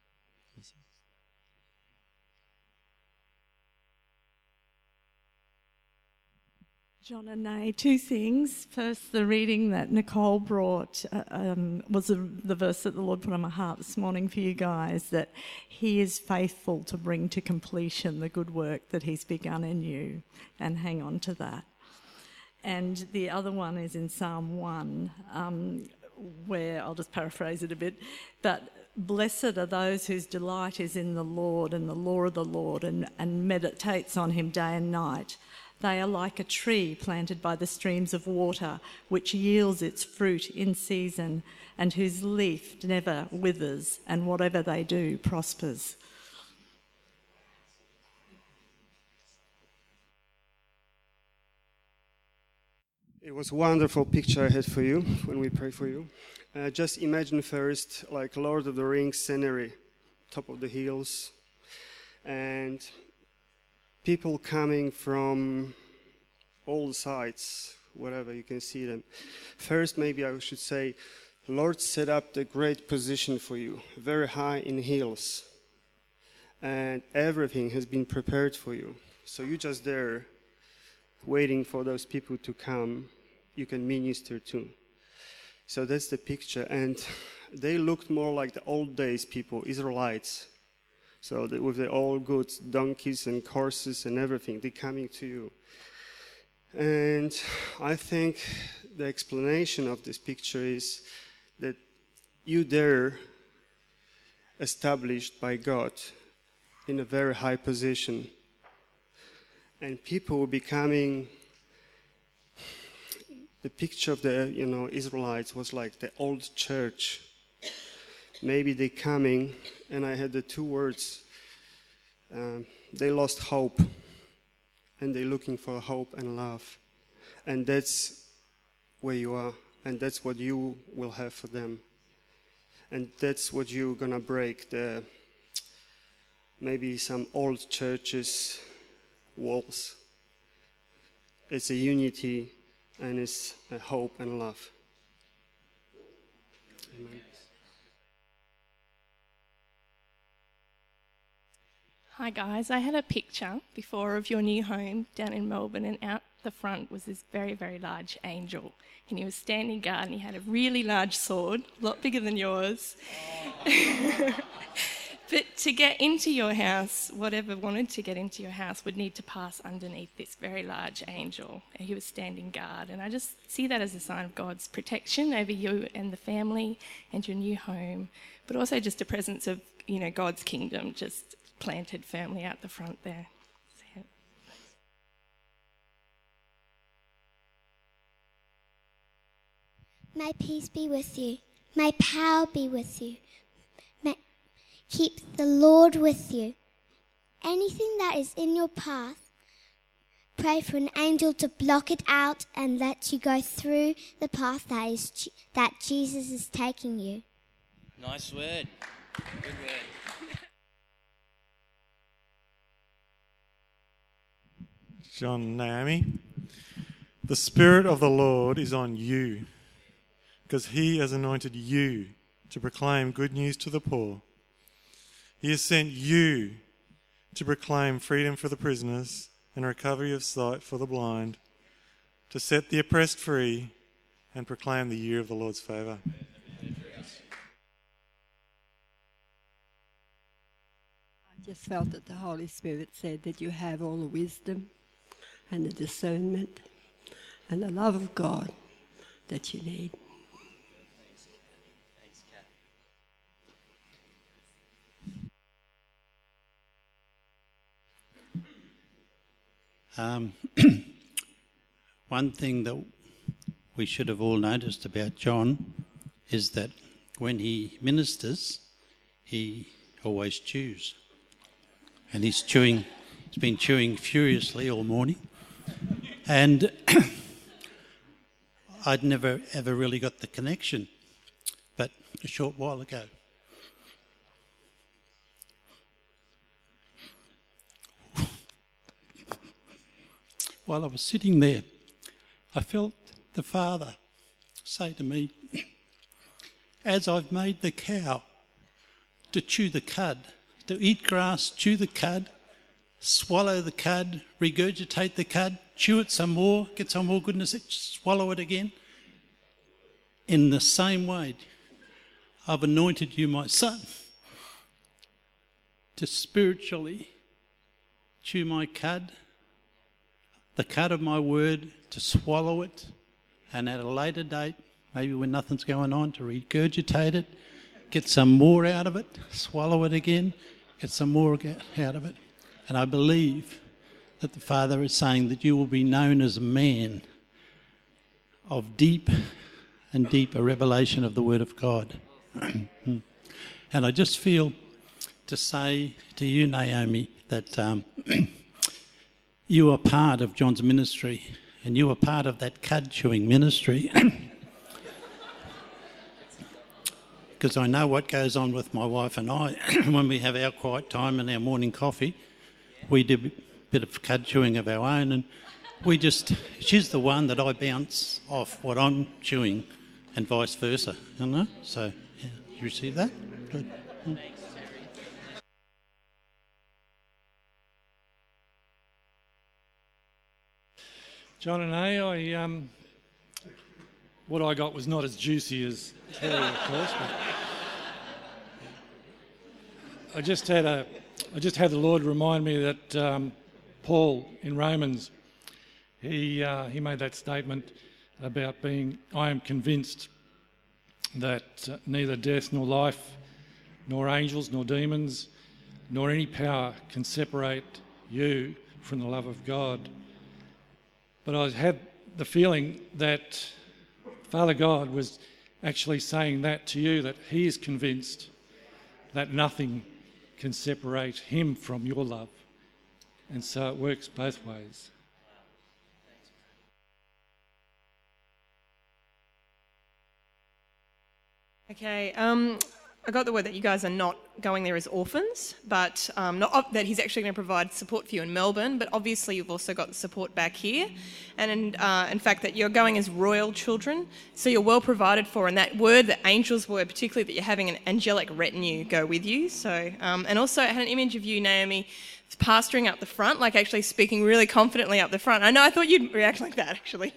John and Nay, two things. First, the reading that Nicole brought uh, um, was a, the verse that the Lord put on my heart this morning for you guys that He is faithful to bring to completion the good work that He's begun in you, and hang on to that. And the other one is in Psalm 1, um, where I'll just paraphrase it a bit, but blessed are those whose delight is in the Lord and the law of the Lord and, and meditates on Him day and night. They are like a tree planted by the streams of water, which yields its fruit in season, and whose leaf never withers, and whatever they do prospers. It was a wonderful picture I had for you when we pray for you. Uh, just imagine first, like Lord of the Rings scenery, top of the hills, and people coming from all sides, wherever you can see them. First, maybe I should say, Lord set up the great position for you, very high in hills, and everything has been prepared for you. So you're just there, waiting for those people to come. You can minister to. So that's the picture, and they looked more like the old days people, Israelites so with the all goods, donkeys and horses and everything, they're coming to you. And I think the explanation of this picture is that you there established by God in a very high position. And people becoming the picture of the you know Israelites was like the old church maybe they're coming, and I had the two words. Um, they lost hope, and they're looking for hope and love, and that's where you are, and that's what you will have for them, and that's what you're gonna break the maybe some old churches walls. It's a unity, and it's a hope and love. Amen. Hi guys, I had a picture before of your new home down in Melbourne, and out the front was this very, very large angel. And he was standing guard and he had a really large sword, a lot bigger than yours. but to get into your house, whatever wanted to get into your house would need to pass underneath this very large angel. And he was standing guard. And I just see that as a sign of God's protection over you and the family and your new home, but also just a presence of, you know, God's kingdom just planted firmly out the front there. May peace be with you. May power be with you. May keep the Lord with you. Anything that is in your path, pray for an angel to block it out and let you go through the path that is that Jesus is taking you. Nice word. Good word. John Naomi. The Spirit of the Lord is on you because He has anointed you to proclaim good news to the poor. He has sent you to proclaim freedom for the prisoners and recovery of sight for the blind, to set the oppressed free, and proclaim the year of the Lord's favour. I just felt that the Holy Spirit said that you have all the wisdom and the discernment and the love of God that you need. Um, one thing that we should have all noticed about John is that when he ministers, he always chews. And he's chewing, he's been chewing furiously all morning. And I'd never ever really got the connection. But a short while ago, while I was sitting there, I felt the Father say to me, As I've made the cow to chew the cud, to eat grass, chew the cud, swallow the cud, regurgitate the cud, chew it some more, get some more goodness, swallow it again. In the same way, I've anointed you, my son, to spiritually chew my cud, the cud of my word, to swallow it, and at a later date, maybe when nothing's going on, to regurgitate it, get some more out of it, swallow it again, get some more out of it. And I believe that the Father is saying that you will be known as a man of deep and deeper revelation of the Word of God. and I just feel to say to you, Naomi, that um, you are part of John's ministry and you are part of that cud chewing ministry. Because I know what goes on with my wife and I when we have our quiet time and our morning coffee. We do a bit of cud chewing of our own, and we just, she's the one that I bounce off what I'm chewing, and vice versa, you know? So, yeah, you receive that? Good. John and A, I, um, what I got was not as juicy as Terry, of course. I just had a, I just had the Lord remind me that um, Paul in Romans, he uh, he made that statement about being, I am convinced that uh, neither death nor life, nor angels nor demons, nor any power can separate you from the love of God. But I had the feeling that Father God was actually saying that to you, that He is convinced that nothing can separate Him from your love. And so it works both ways. Okay, um, I got the word that you guys are not going there as orphans, but um, not that he's actually going to provide support for you in Melbourne. But obviously, you've also got support back here, and in, uh, in fact, that you're going as royal children, so you're well provided for. And that word, the angel's word, particularly that you're having an angelic retinue go with you. So, um, and also, I had an image of you, Naomi, pastoring up the front, like actually speaking really confidently up the front. I know I thought you'd react like that actually,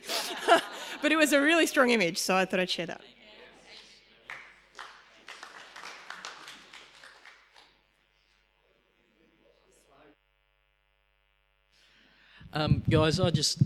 but it was a really strong image, so I thought I'd share that. Um, guys, I just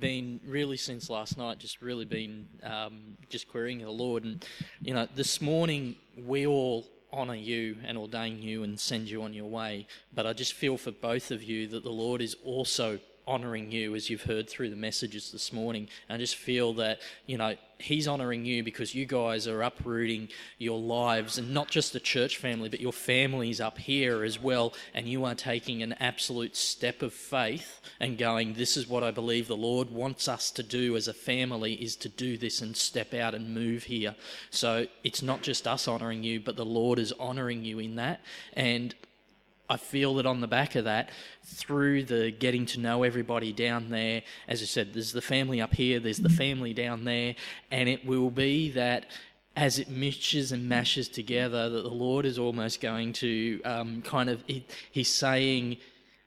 been really since last night, just really been um, just querying the Lord, and you know, this morning we all honour you and ordain you and send you on your way. But I just feel for both of you that the Lord is also honouring you, as you've heard through the messages this morning. And I just feel that, you know, He's honouring you because you guys are uprooting your lives and not just the church family, but your families up here as well. And you are taking an absolute step of faith and going, This is what I believe the Lord wants us to do as a family is to do this and step out and move here. So it's not just us honouring you, but the Lord is honouring you in that. And I feel that on the back of that, through the getting to know everybody down there, as I said, there's the family up here, there's the family down there, and it will be that as it mixes and mashes together, that the Lord is almost going to um, kind of, he, He's saying,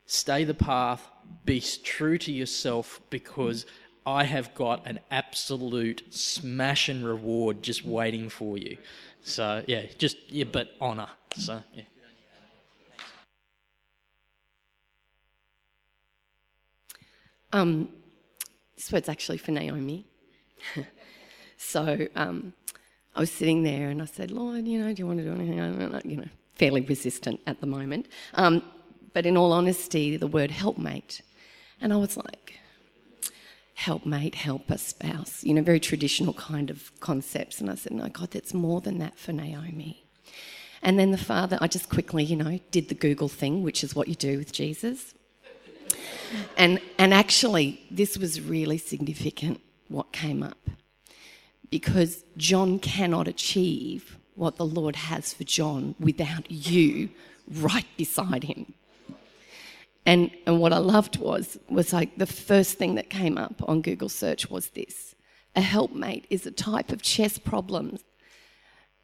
stay the path, be true to yourself, because I have got an absolute smash and reward just waiting for you. So, yeah, just, yeah, but honour. So, yeah. Um, this word's actually for Naomi. so um, I was sitting there and I said, Lord, you know, do you want to do anything? You know, fairly resistant at the moment. Um, but in all honesty, the word helpmate. And I was like, helpmate, helper, spouse, you know, very traditional kind of concepts. And I said, no, God, that's more than that for Naomi. And then the father, I just quickly, you know, did the Google thing, which is what you do with Jesus. And, and actually, this was really significant what came up because John cannot achieve what the Lord has for John without you right beside him. And, and what I loved was, was like the first thing that came up on Google search was this. A helpmate is a type of chess problem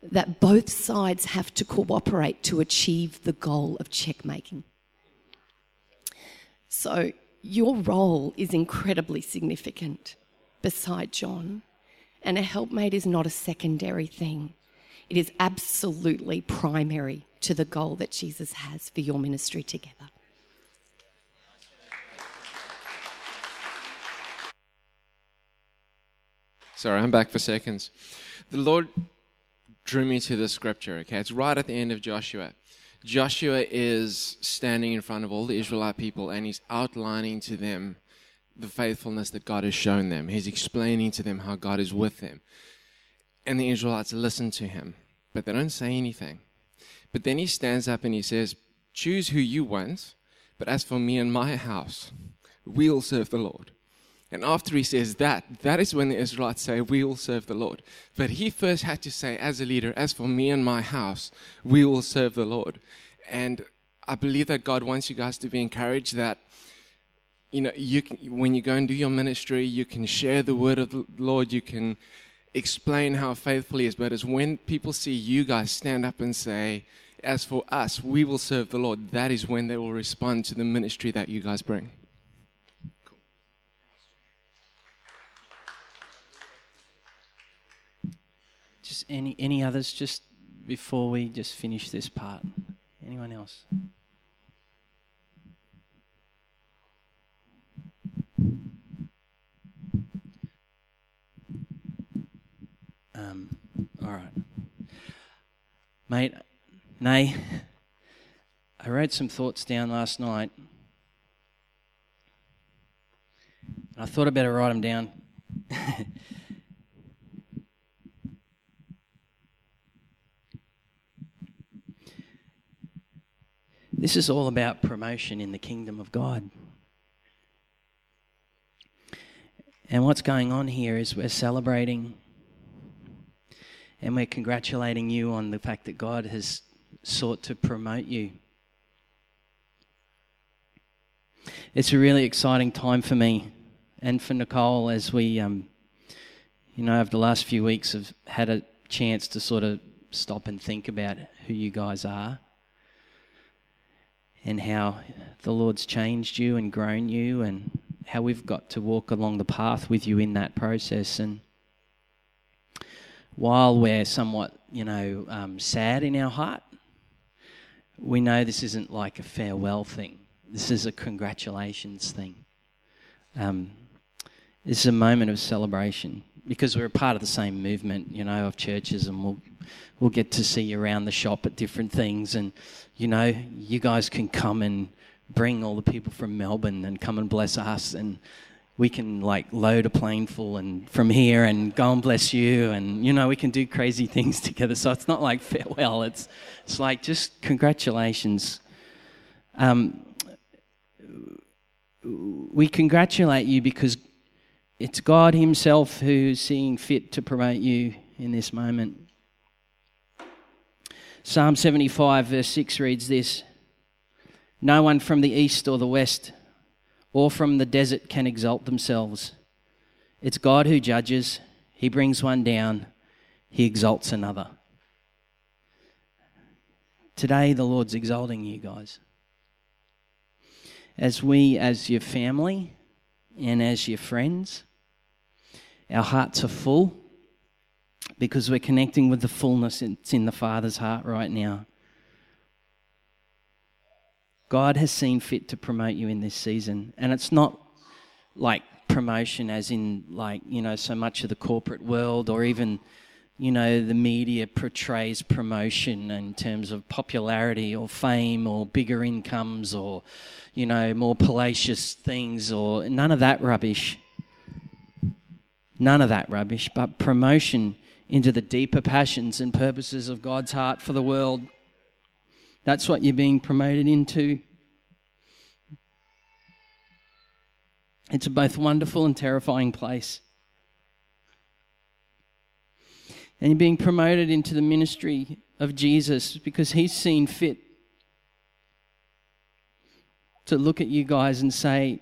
that both sides have to cooperate to achieve the goal of checkmating. So your role is incredibly significant beside John, and a helpmate is not a secondary thing. It is absolutely primary to the goal that Jesus has for your ministry together. Sorry, I'm back for seconds. The Lord drew me to the scripture, okay? It's right at the end of Joshua. Joshua is standing in front of all the Israelite people and he's outlining to them the faithfulness that God has shown them. He's explaining to them how God is with them. And the Israelites listen to him, but they don't say anything. But then he stands up and he says, Choose who you want, but as for me and my house, we'll serve the Lord. And after he says that, that is when the Israelites say, We will serve the Lord. But he first had to say, as a leader, As for me and my house, we will serve the Lord. And I believe that God wants you guys to be encouraged that, you know, you can, when you go and do your ministry, you can share the word of the Lord, you can explain how faithful he is. But it's when people see you guys stand up and say, As for us, we will serve the Lord, that is when they will respond to the ministry that you guys bring. Just any any others just before we just finish this part? Anyone else? Um, all right. Mate, Nay, I wrote some thoughts down last night. I thought I'd better write them down. This is all about promotion in the kingdom of God. And what's going on here is we're celebrating and we're congratulating you on the fact that God has sought to promote you. It's a really exciting time for me and for Nicole as we, um, you know, over the last few weeks have had a chance to sort of stop and think about who you guys are and how the Lord's changed you and grown you, and how we've got to walk along the path with you in that process. And while we're somewhat, you know, um, sad in our heart, we know this isn't like a farewell thing. This is a congratulations thing. Um, this is a moment of celebration because we're a part of the same movement, you know, of churches, and we'll we'll get to see you around the shop at different things, and you know, you guys can come and bring all the people from Melbourne and come and bless us. And we can like load a plane full and from here and go and bless you. And you know we can do crazy things together. So it's not like farewell. It's it's like just congratulations. Um, we congratulate you because it's God Himself who's seeing fit to promote you in this moment. Psalm 75, verse 6 reads this No one from the east or the west or from the desert can exalt themselves. It's God who judges, He brings one down, He exalts another. Today, the Lord's exalting you guys. As we, as your family and as your friends, our hearts are full because we're connecting with the fullness that's in the Father's heart right now. God has seen fit to promote you in this season. And it's not like promotion, as in, like, you know, so much of the corporate world or even, you know, the media portrays promotion in terms of popularity or fame or bigger incomes or, you know, more palatial things or none of that rubbish. None of that rubbish, but promotion into the deeper passions and purposes of God's heart for the world. That's what you're being promoted into. It's a both wonderful and terrifying place. And you're being promoted into the ministry of Jesus because he's seen fit to look at you guys and say,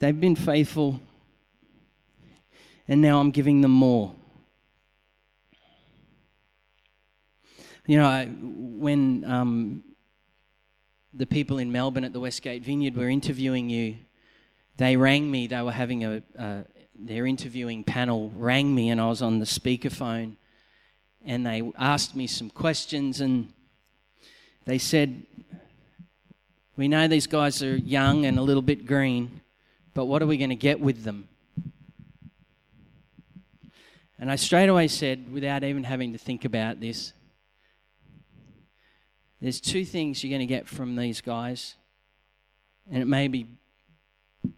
they've been faithful and now I'm giving them more. You know, when um, the people in Melbourne at the Westgate Vineyard were interviewing you, they rang me. They were having a, a their interviewing panel rang me, and I was on the speakerphone, and they asked me some questions, and they said, "We know these guys are young and a little bit green, but what are we going to get with them?" And I straight away said, without even having to think about this, there's two things you're going to get from these guys. And it may be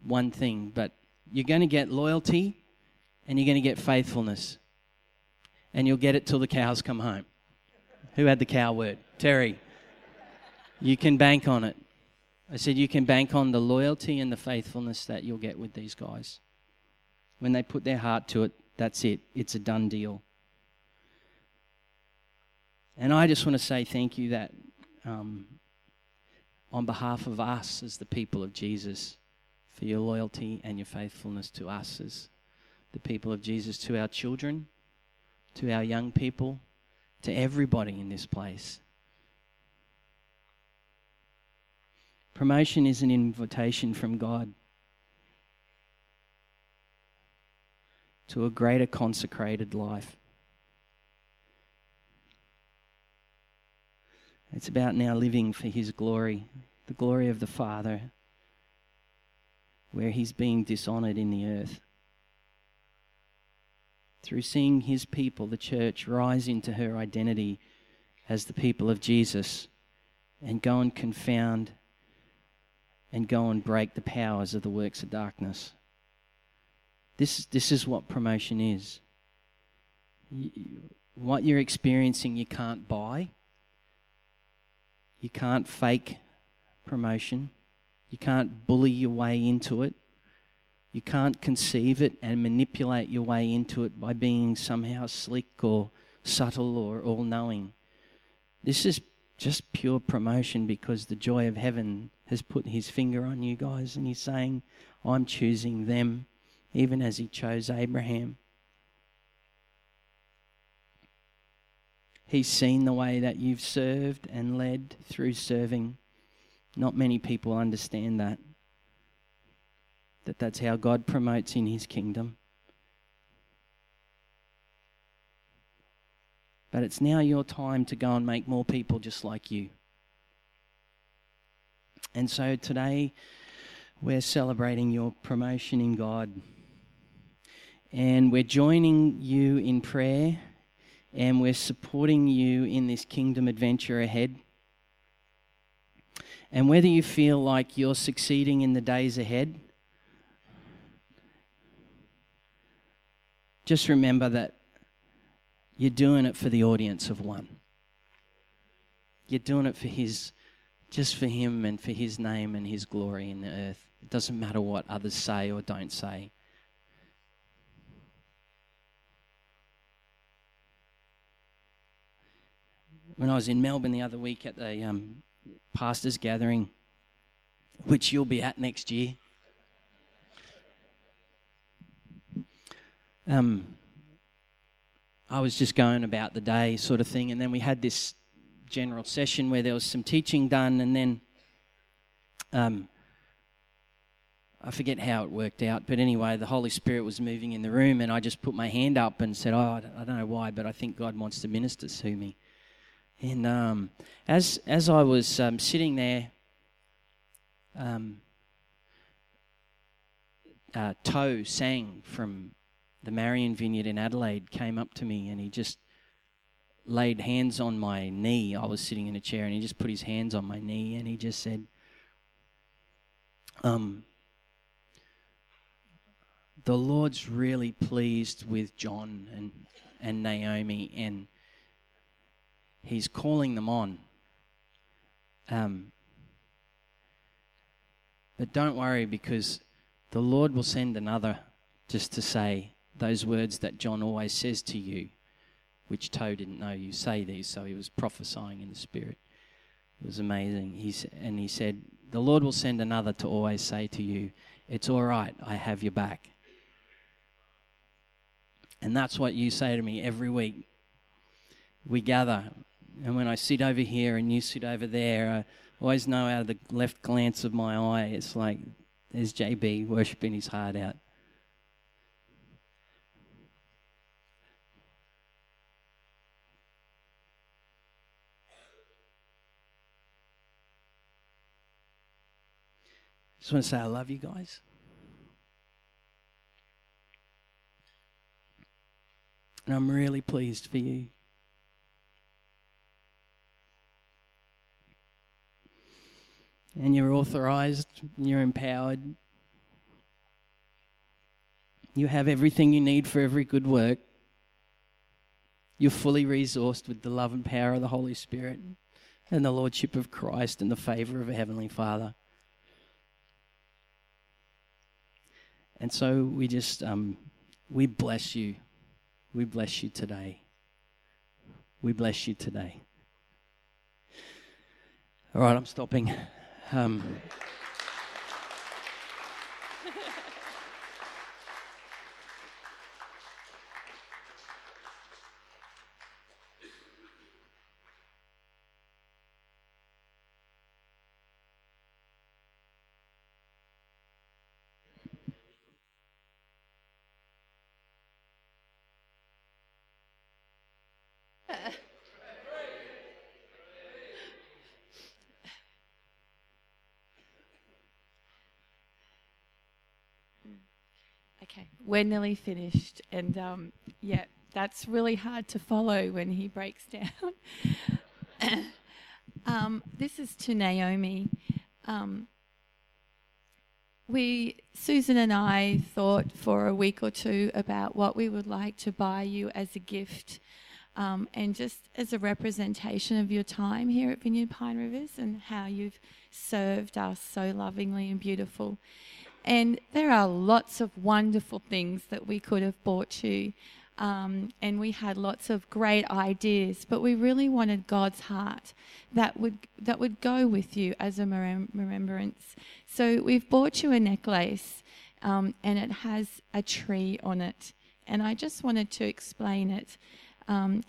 one thing, but you're going to get loyalty and you're going to get faithfulness. And you'll get it till the cows come home. Who had the cow word? Terry. You can bank on it. I said, you can bank on the loyalty and the faithfulness that you'll get with these guys. When they put their heart to it, that's it, it's a done deal. And I just want to say thank you that um, on behalf of us as the people of Jesus, for your loyalty and your faithfulness to us as the people of Jesus, to our children, to our young people, to everybody in this place. Promotion is an invitation from God to a greater consecrated life. It's about now living for His glory, the glory of the Father, where He's being dishonored in the earth. Through seeing His people, the church, rise into her identity as the people of Jesus and go and confound and go and break the powers of the works of darkness. This, this is what promotion is. What you're experiencing, you can't buy. You can't fake promotion. You can't bully your way into it. You can't conceive it and manipulate your way into it by being somehow slick or subtle or all knowing. This is just pure promotion because the joy of heaven has put his finger on you guys and he's saying, I'm choosing them, even as he chose Abraham. He's seen the way that you've served and led through serving. Not many people understand that. That that's how God promotes in his kingdom. But it's now your time to go and make more people just like you. And so today we're celebrating your promotion in God. And we're joining you in prayer and we're supporting you in this kingdom adventure ahead. And whether you feel like you're succeeding in the days ahead, just remember that you're doing it for the audience of one. You're doing it for His, just for Him and for His name and His glory in the earth. It doesn't matter what others say or don't say. When I was in Melbourne the other week at the um, pastors' gathering, which you'll be at next year, um, I was just going about the day, sort of thing, and then we had this general session where there was some teaching done, and then um, I forget how it worked out, but anyway, the Holy Spirit was moving in the room, and I just put my hand up and said, "Oh, I don't know why, but I think God wants to minister to me." And um, as as I was um, sitting there, um, uh, Toe sang from the Marion Vineyard in Adelaide came up to me, and he just laid hands on my knee. I was sitting in a chair, and he just put his hands on my knee, and he just said, um, the Lord's really pleased with John and, and Naomi, and He's calling them on. Um, but don't worry because the Lord will send another just to say those words that John always says to you, which Toe didn't know you say these, so he was prophesying in the Spirit. It was amazing. He's, and he said, The Lord will send another to always say to you, It's all right, I have your back. And that's what you say to me every week. We gather, and when I sit over here and you sit over there, I always know out of the left glance of my eye, it's like there's JB worshipping his heart out. Just want to say I love you guys. And I'm really pleased for you. And you're authorized, you're empowered. You have everything you need for every good work. You're fully resourced with the love and power of the Holy Spirit and the Lordship of Christ and the favor of a Heavenly Father. And so we just, um, we bless you. We bless you today. We bless you today. All right, I'm stopping. Um, Okay, we're nearly finished, and um, yeah, that's really hard to follow when he breaks down. um, this is to Naomi. Um, we, Susan and I, thought for a week or two about what we would like to buy you as a gift. Um, and just as a representation of your time here at Vineyard Pine Rivers and how you've served us so lovingly and beautiful. And there are lots of wonderful things that we could have bought you. Um, and we had lots of great ideas, but we really wanted God's heart that would that would go with you as a remem- remembrance. So we've bought you a necklace, um, and it has a tree on it. And I just wanted to explain it. Um,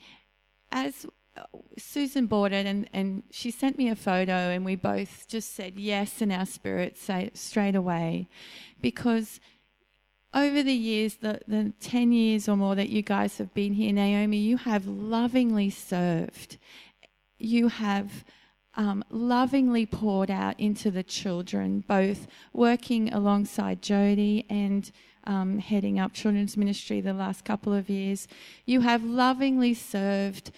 as Susan bought it and, and she sent me a photo and we both just said yes in our spirits straight away. Because over the years the, the 10 years or more that you guys have been here Naomi you have lovingly served. You have um, lovingly poured out into the children both working alongside Jody and um, heading up children's ministry the last couple of years. You have lovingly served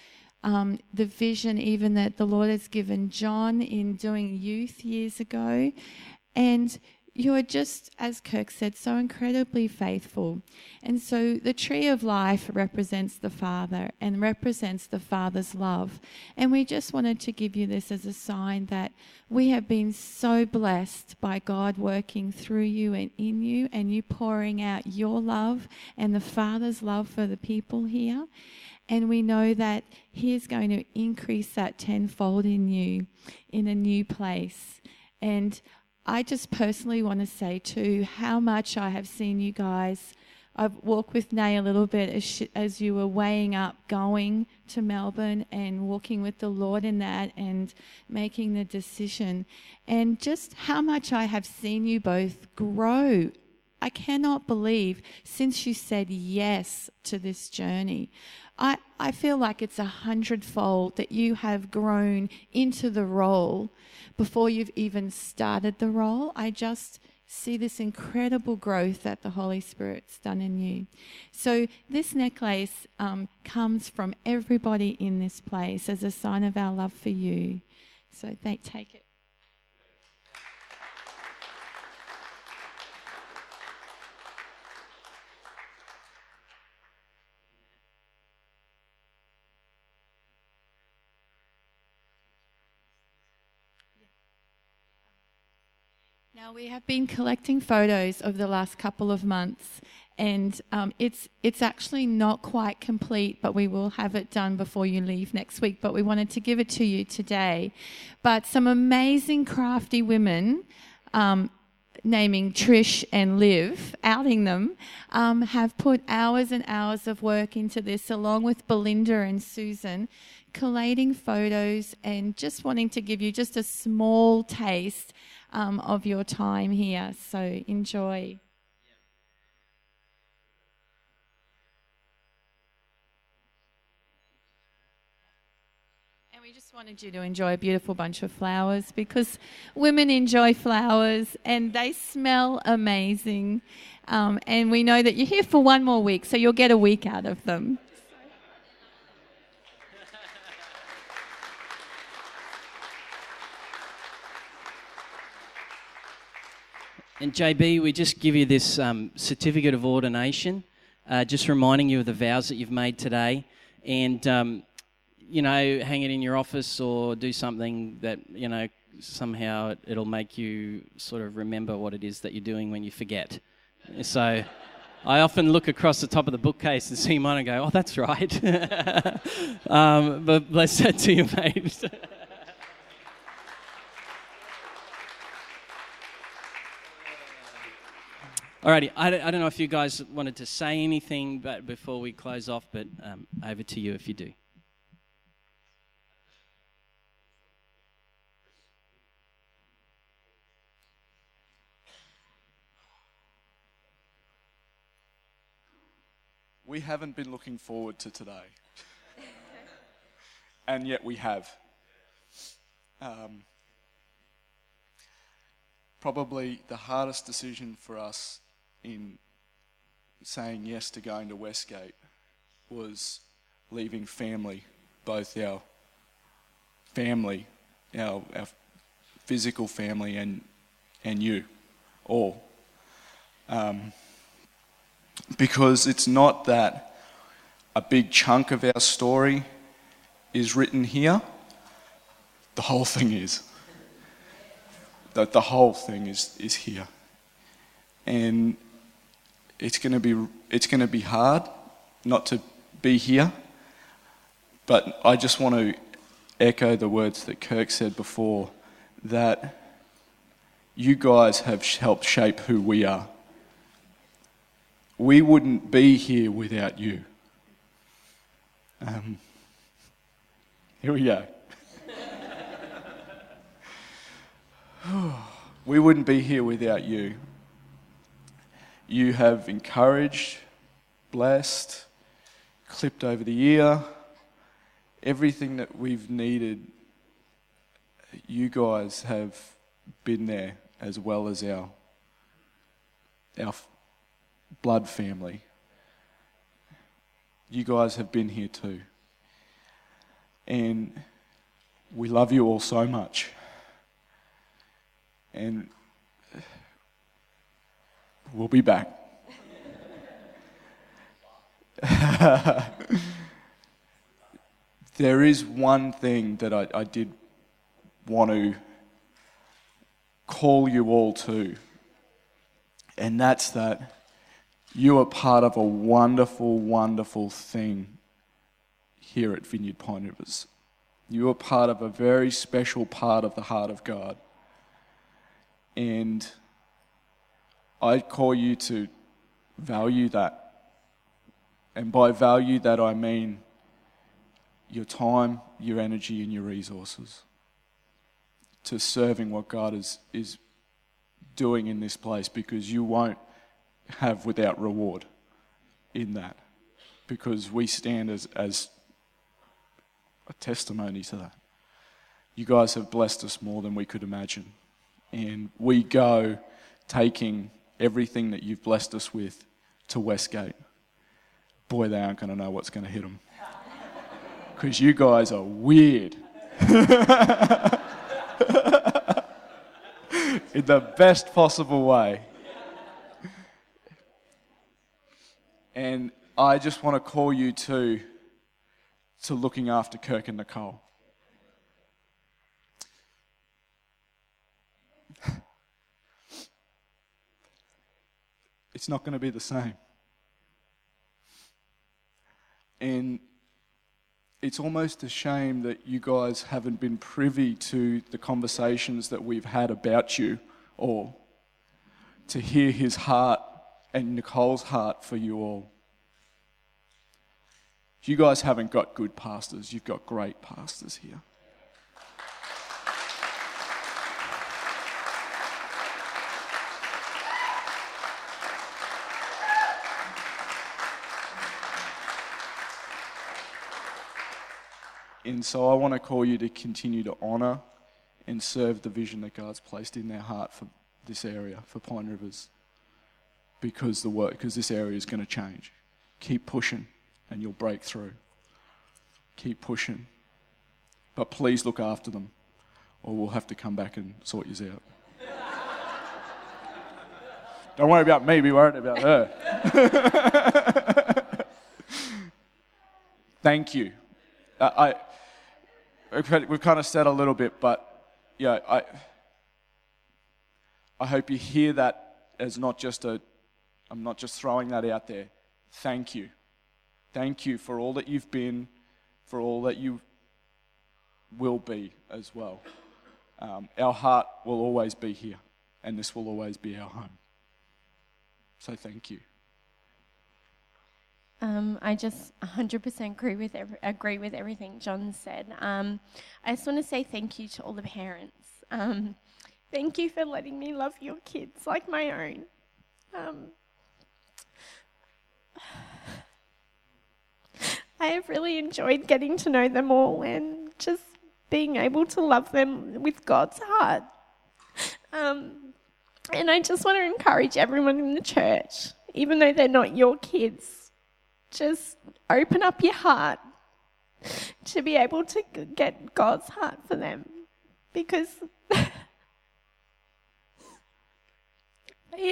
um, the vision even that the Lord has given John in doing youth years ago. And you are just, as Kirk said, so incredibly faithful. And so the tree of life represents the Father and represents the Father's love. And we just wanted to give you this as a sign that we have been so blessed by God working through you and in you, and you pouring out your love and the Father's love for the people here. And we know that He is going to increase that tenfold in you in a new place. And I just personally want to say too how much I have seen you guys. I've walked with Nay a little bit as, she, as you were weighing up going to Melbourne and walking with the Lord in that and making the decision, and just how much I have seen you both grow. I cannot believe since you said yes to this journey. I, I feel like it's a hundredfold that you have grown into the role before you've even started the role. I just see this incredible growth that the Holy Spirit's done in you. So, this necklace um, comes from everybody in this place as a sign of our love for you. So, thank take it. We have been collecting photos over the last couple of months, and um, it's it's actually not quite complete, but we will have it done before you leave next week. But we wanted to give it to you today. But some amazing crafty women. Um, naming Trish and Liv, outing them, um, have put hours and hours of work into this, along with Belinda and Susan, collating photos and just wanting to give you just a small taste um, of your time here. So enjoy. And we just wanted you to enjoy a beautiful bunch of flowers because women enjoy flowers and they smell amazing. Um, and we know that you're here for one more week, so you'll get a week out of them. And JB, we just give you this um, certificate of ordination, uh, just reminding you of the vows that you've made today. And, um, you know, hang it in your office or do something that, you know, somehow it'll make you sort of remember what it is that you're doing when you forget. So I often look across the top of the bookcase and see mine and go, oh, that's right. um, but bless that to you, mate. Alrighty, I don't, I don't know if you guys wanted to say anything but before we close off, but um, over to you if you do. We haven't been looking forward to today. and yet we have. Um, probably the hardest decision for us in saying yes to going to Westgate was leaving family, both our family, our, our physical family, and, and you all. Um, because it's not that a big chunk of our story is written here, the whole thing is. That the whole thing is, is here and it's going to be it's going to be hard not to be here. But I just want to echo the words that Kirk said before that you guys have helped shape who we are. We wouldn't be here without you. Um, here we go. we wouldn't be here without you you have encouraged, blessed, clipped over the ear, everything that we've needed, you guys have been there as well as our, our blood family. You guys have been here too. And we love you all so much. And we'll be back. there is one thing that I, I did want to call you all to, and that's that you are part of a wonderful, wonderful thing here at Vineyard Pine Rivers. You are part of a very special part of the heart of God. And I call you to value that. And by value that, I mean your time, your energy, and your resources to serving what God is, is doing in this place because you won't have without reward in that because we stand as, as a testimony to that. You guys have blessed us more than we could imagine. And we go taking everything that you've blessed us with to Westgate. Boy, they aren't going to know what's going to hit them. Because you guys are weird. In the best possible way. And I just want to call you to, to looking after Kirk and Nicole. It's not going to be the same. And it's almost a shame that you guys haven't been privy to the conversations that we've had about you all, to hear his heart and Nicole's heart for you all. You guys haven't got good pastors, you've got great pastors here. And so I want to call you to continue to honour and serve the vision that God's placed in their heart for this area, for Pine Rivers, because the work, because this area is going to change. Keep pushing, and you'll break through. Keep pushing, but please look after them, or we'll have to come back and sort you out. Don't worry about me, be worried about her. Thank you. I, we've kind of said a little bit, but yeah, I, I hope you hear that as not just a, I'm not just throwing that out there. Thank you. Thank you for all that you've been, for all that you will be as well. Um, our heart will always be here, and this will always be our home. So thank you. Um, I just 100% agree with agree with everything John said. Um, I just want to say thank you to all the parents. Um, thank you for letting me love your kids like my own. Um, I have really enjoyed getting to know them all and just being able to love them with God's heart. Um, and I just want to encourage everyone in the church, even though they're not your kids just open up your heart to be able to get God's heart for them because they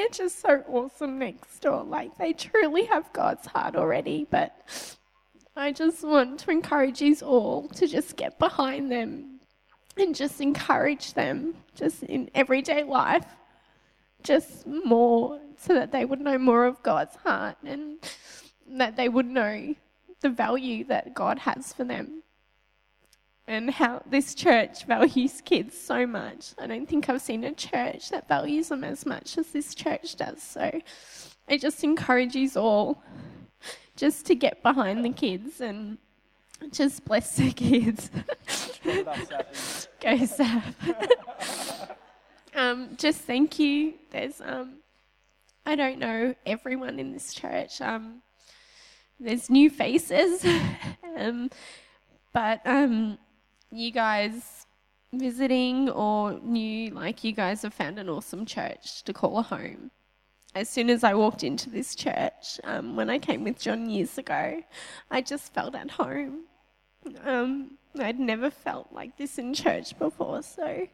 are just so awesome next door. Like they truly have God's heart already, but I just want to encourage you all to just get behind them and just encourage them just in everyday life just more so that they would know more of God's heart and that they would know the value that God has for them and how this church values kids so much. I don't think I've seen a church that values them as much as this church does. So I just encourage you all just to get behind the kids and just bless the kids. Go, Saf. um, just thank you. There's, um, I don't know everyone in this church. Um, there's new faces, um, but um, you guys visiting or new, like you guys have found an awesome church to call a home. As soon as I walked into this church, um, when I came with John years ago, I just felt at home. Um, I'd never felt like this in church before, so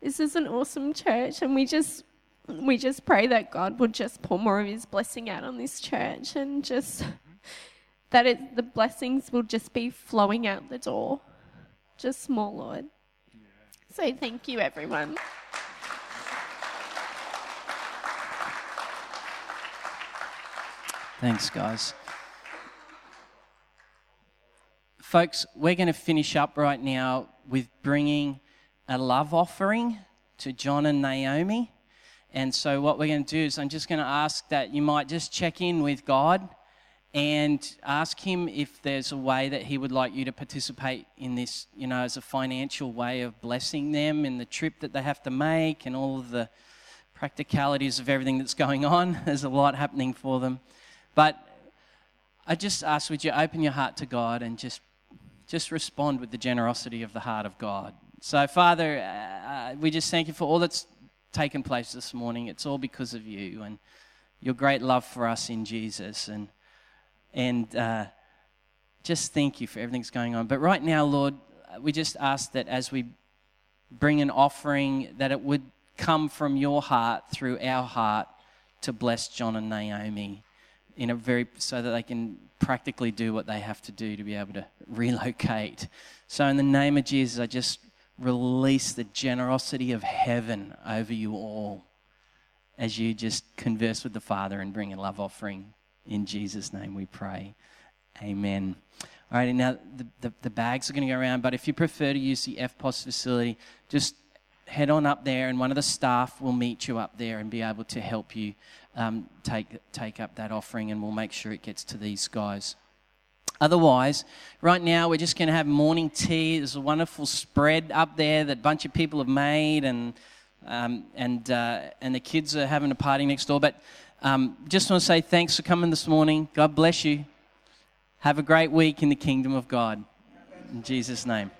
this is an awesome church, and we just we just pray that God would just pour more of His blessing out on this church, and just that it, the blessings will just be flowing out the door, just more, Lord. So thank you, everyone. Thanks, guys. Folks, we're going to finish up right now with bringing a love offering to John and Naomi. And so, what we're going to do is, I'm just going to ask that you might just check in with God and ask Him if there's a way that He would like you to participate in this, you know, as a financial way of blessing them in the trip that they have to make and all of the practicalities of everything that's going on. There's a lot happening for them. But I just ask, would you open your heart to God and just, just respond with the generosity of the heart of God? So, Father, uh, we just thank you for all that's taken place this morning. It's all because of you and your great love for us in Jesus. And, and uh, just thank you for everything that's going on. But right now, Lord, we just ask that as we bring an offering, that it would come from your heart through our heart to bless John and Naomi in a very so that they can practically do what they have to do to be able to relocate. So in the name of Jesus, I just release the generosity of heaven over you all as you just converse with the Father and bring a love offering. In Jesus' name we pray. Amen. All right, now the, the, the bags are going to go around, but if you prefer to use the EFTPOS facility, just head on up there and one of the staff will meet you up there and be able to help you um, take, take up that offering and we'll make sure it gets to these guys. Otherwise, right now we're just going to have morning tea. There's a wonderful spread up there that a bunch of people have made, and um, and uh, and the kids are having a party next door. But um, just want to say thanks for coming this morning. God bless you. Have a great week in the kingdom of God. In Jesus' name.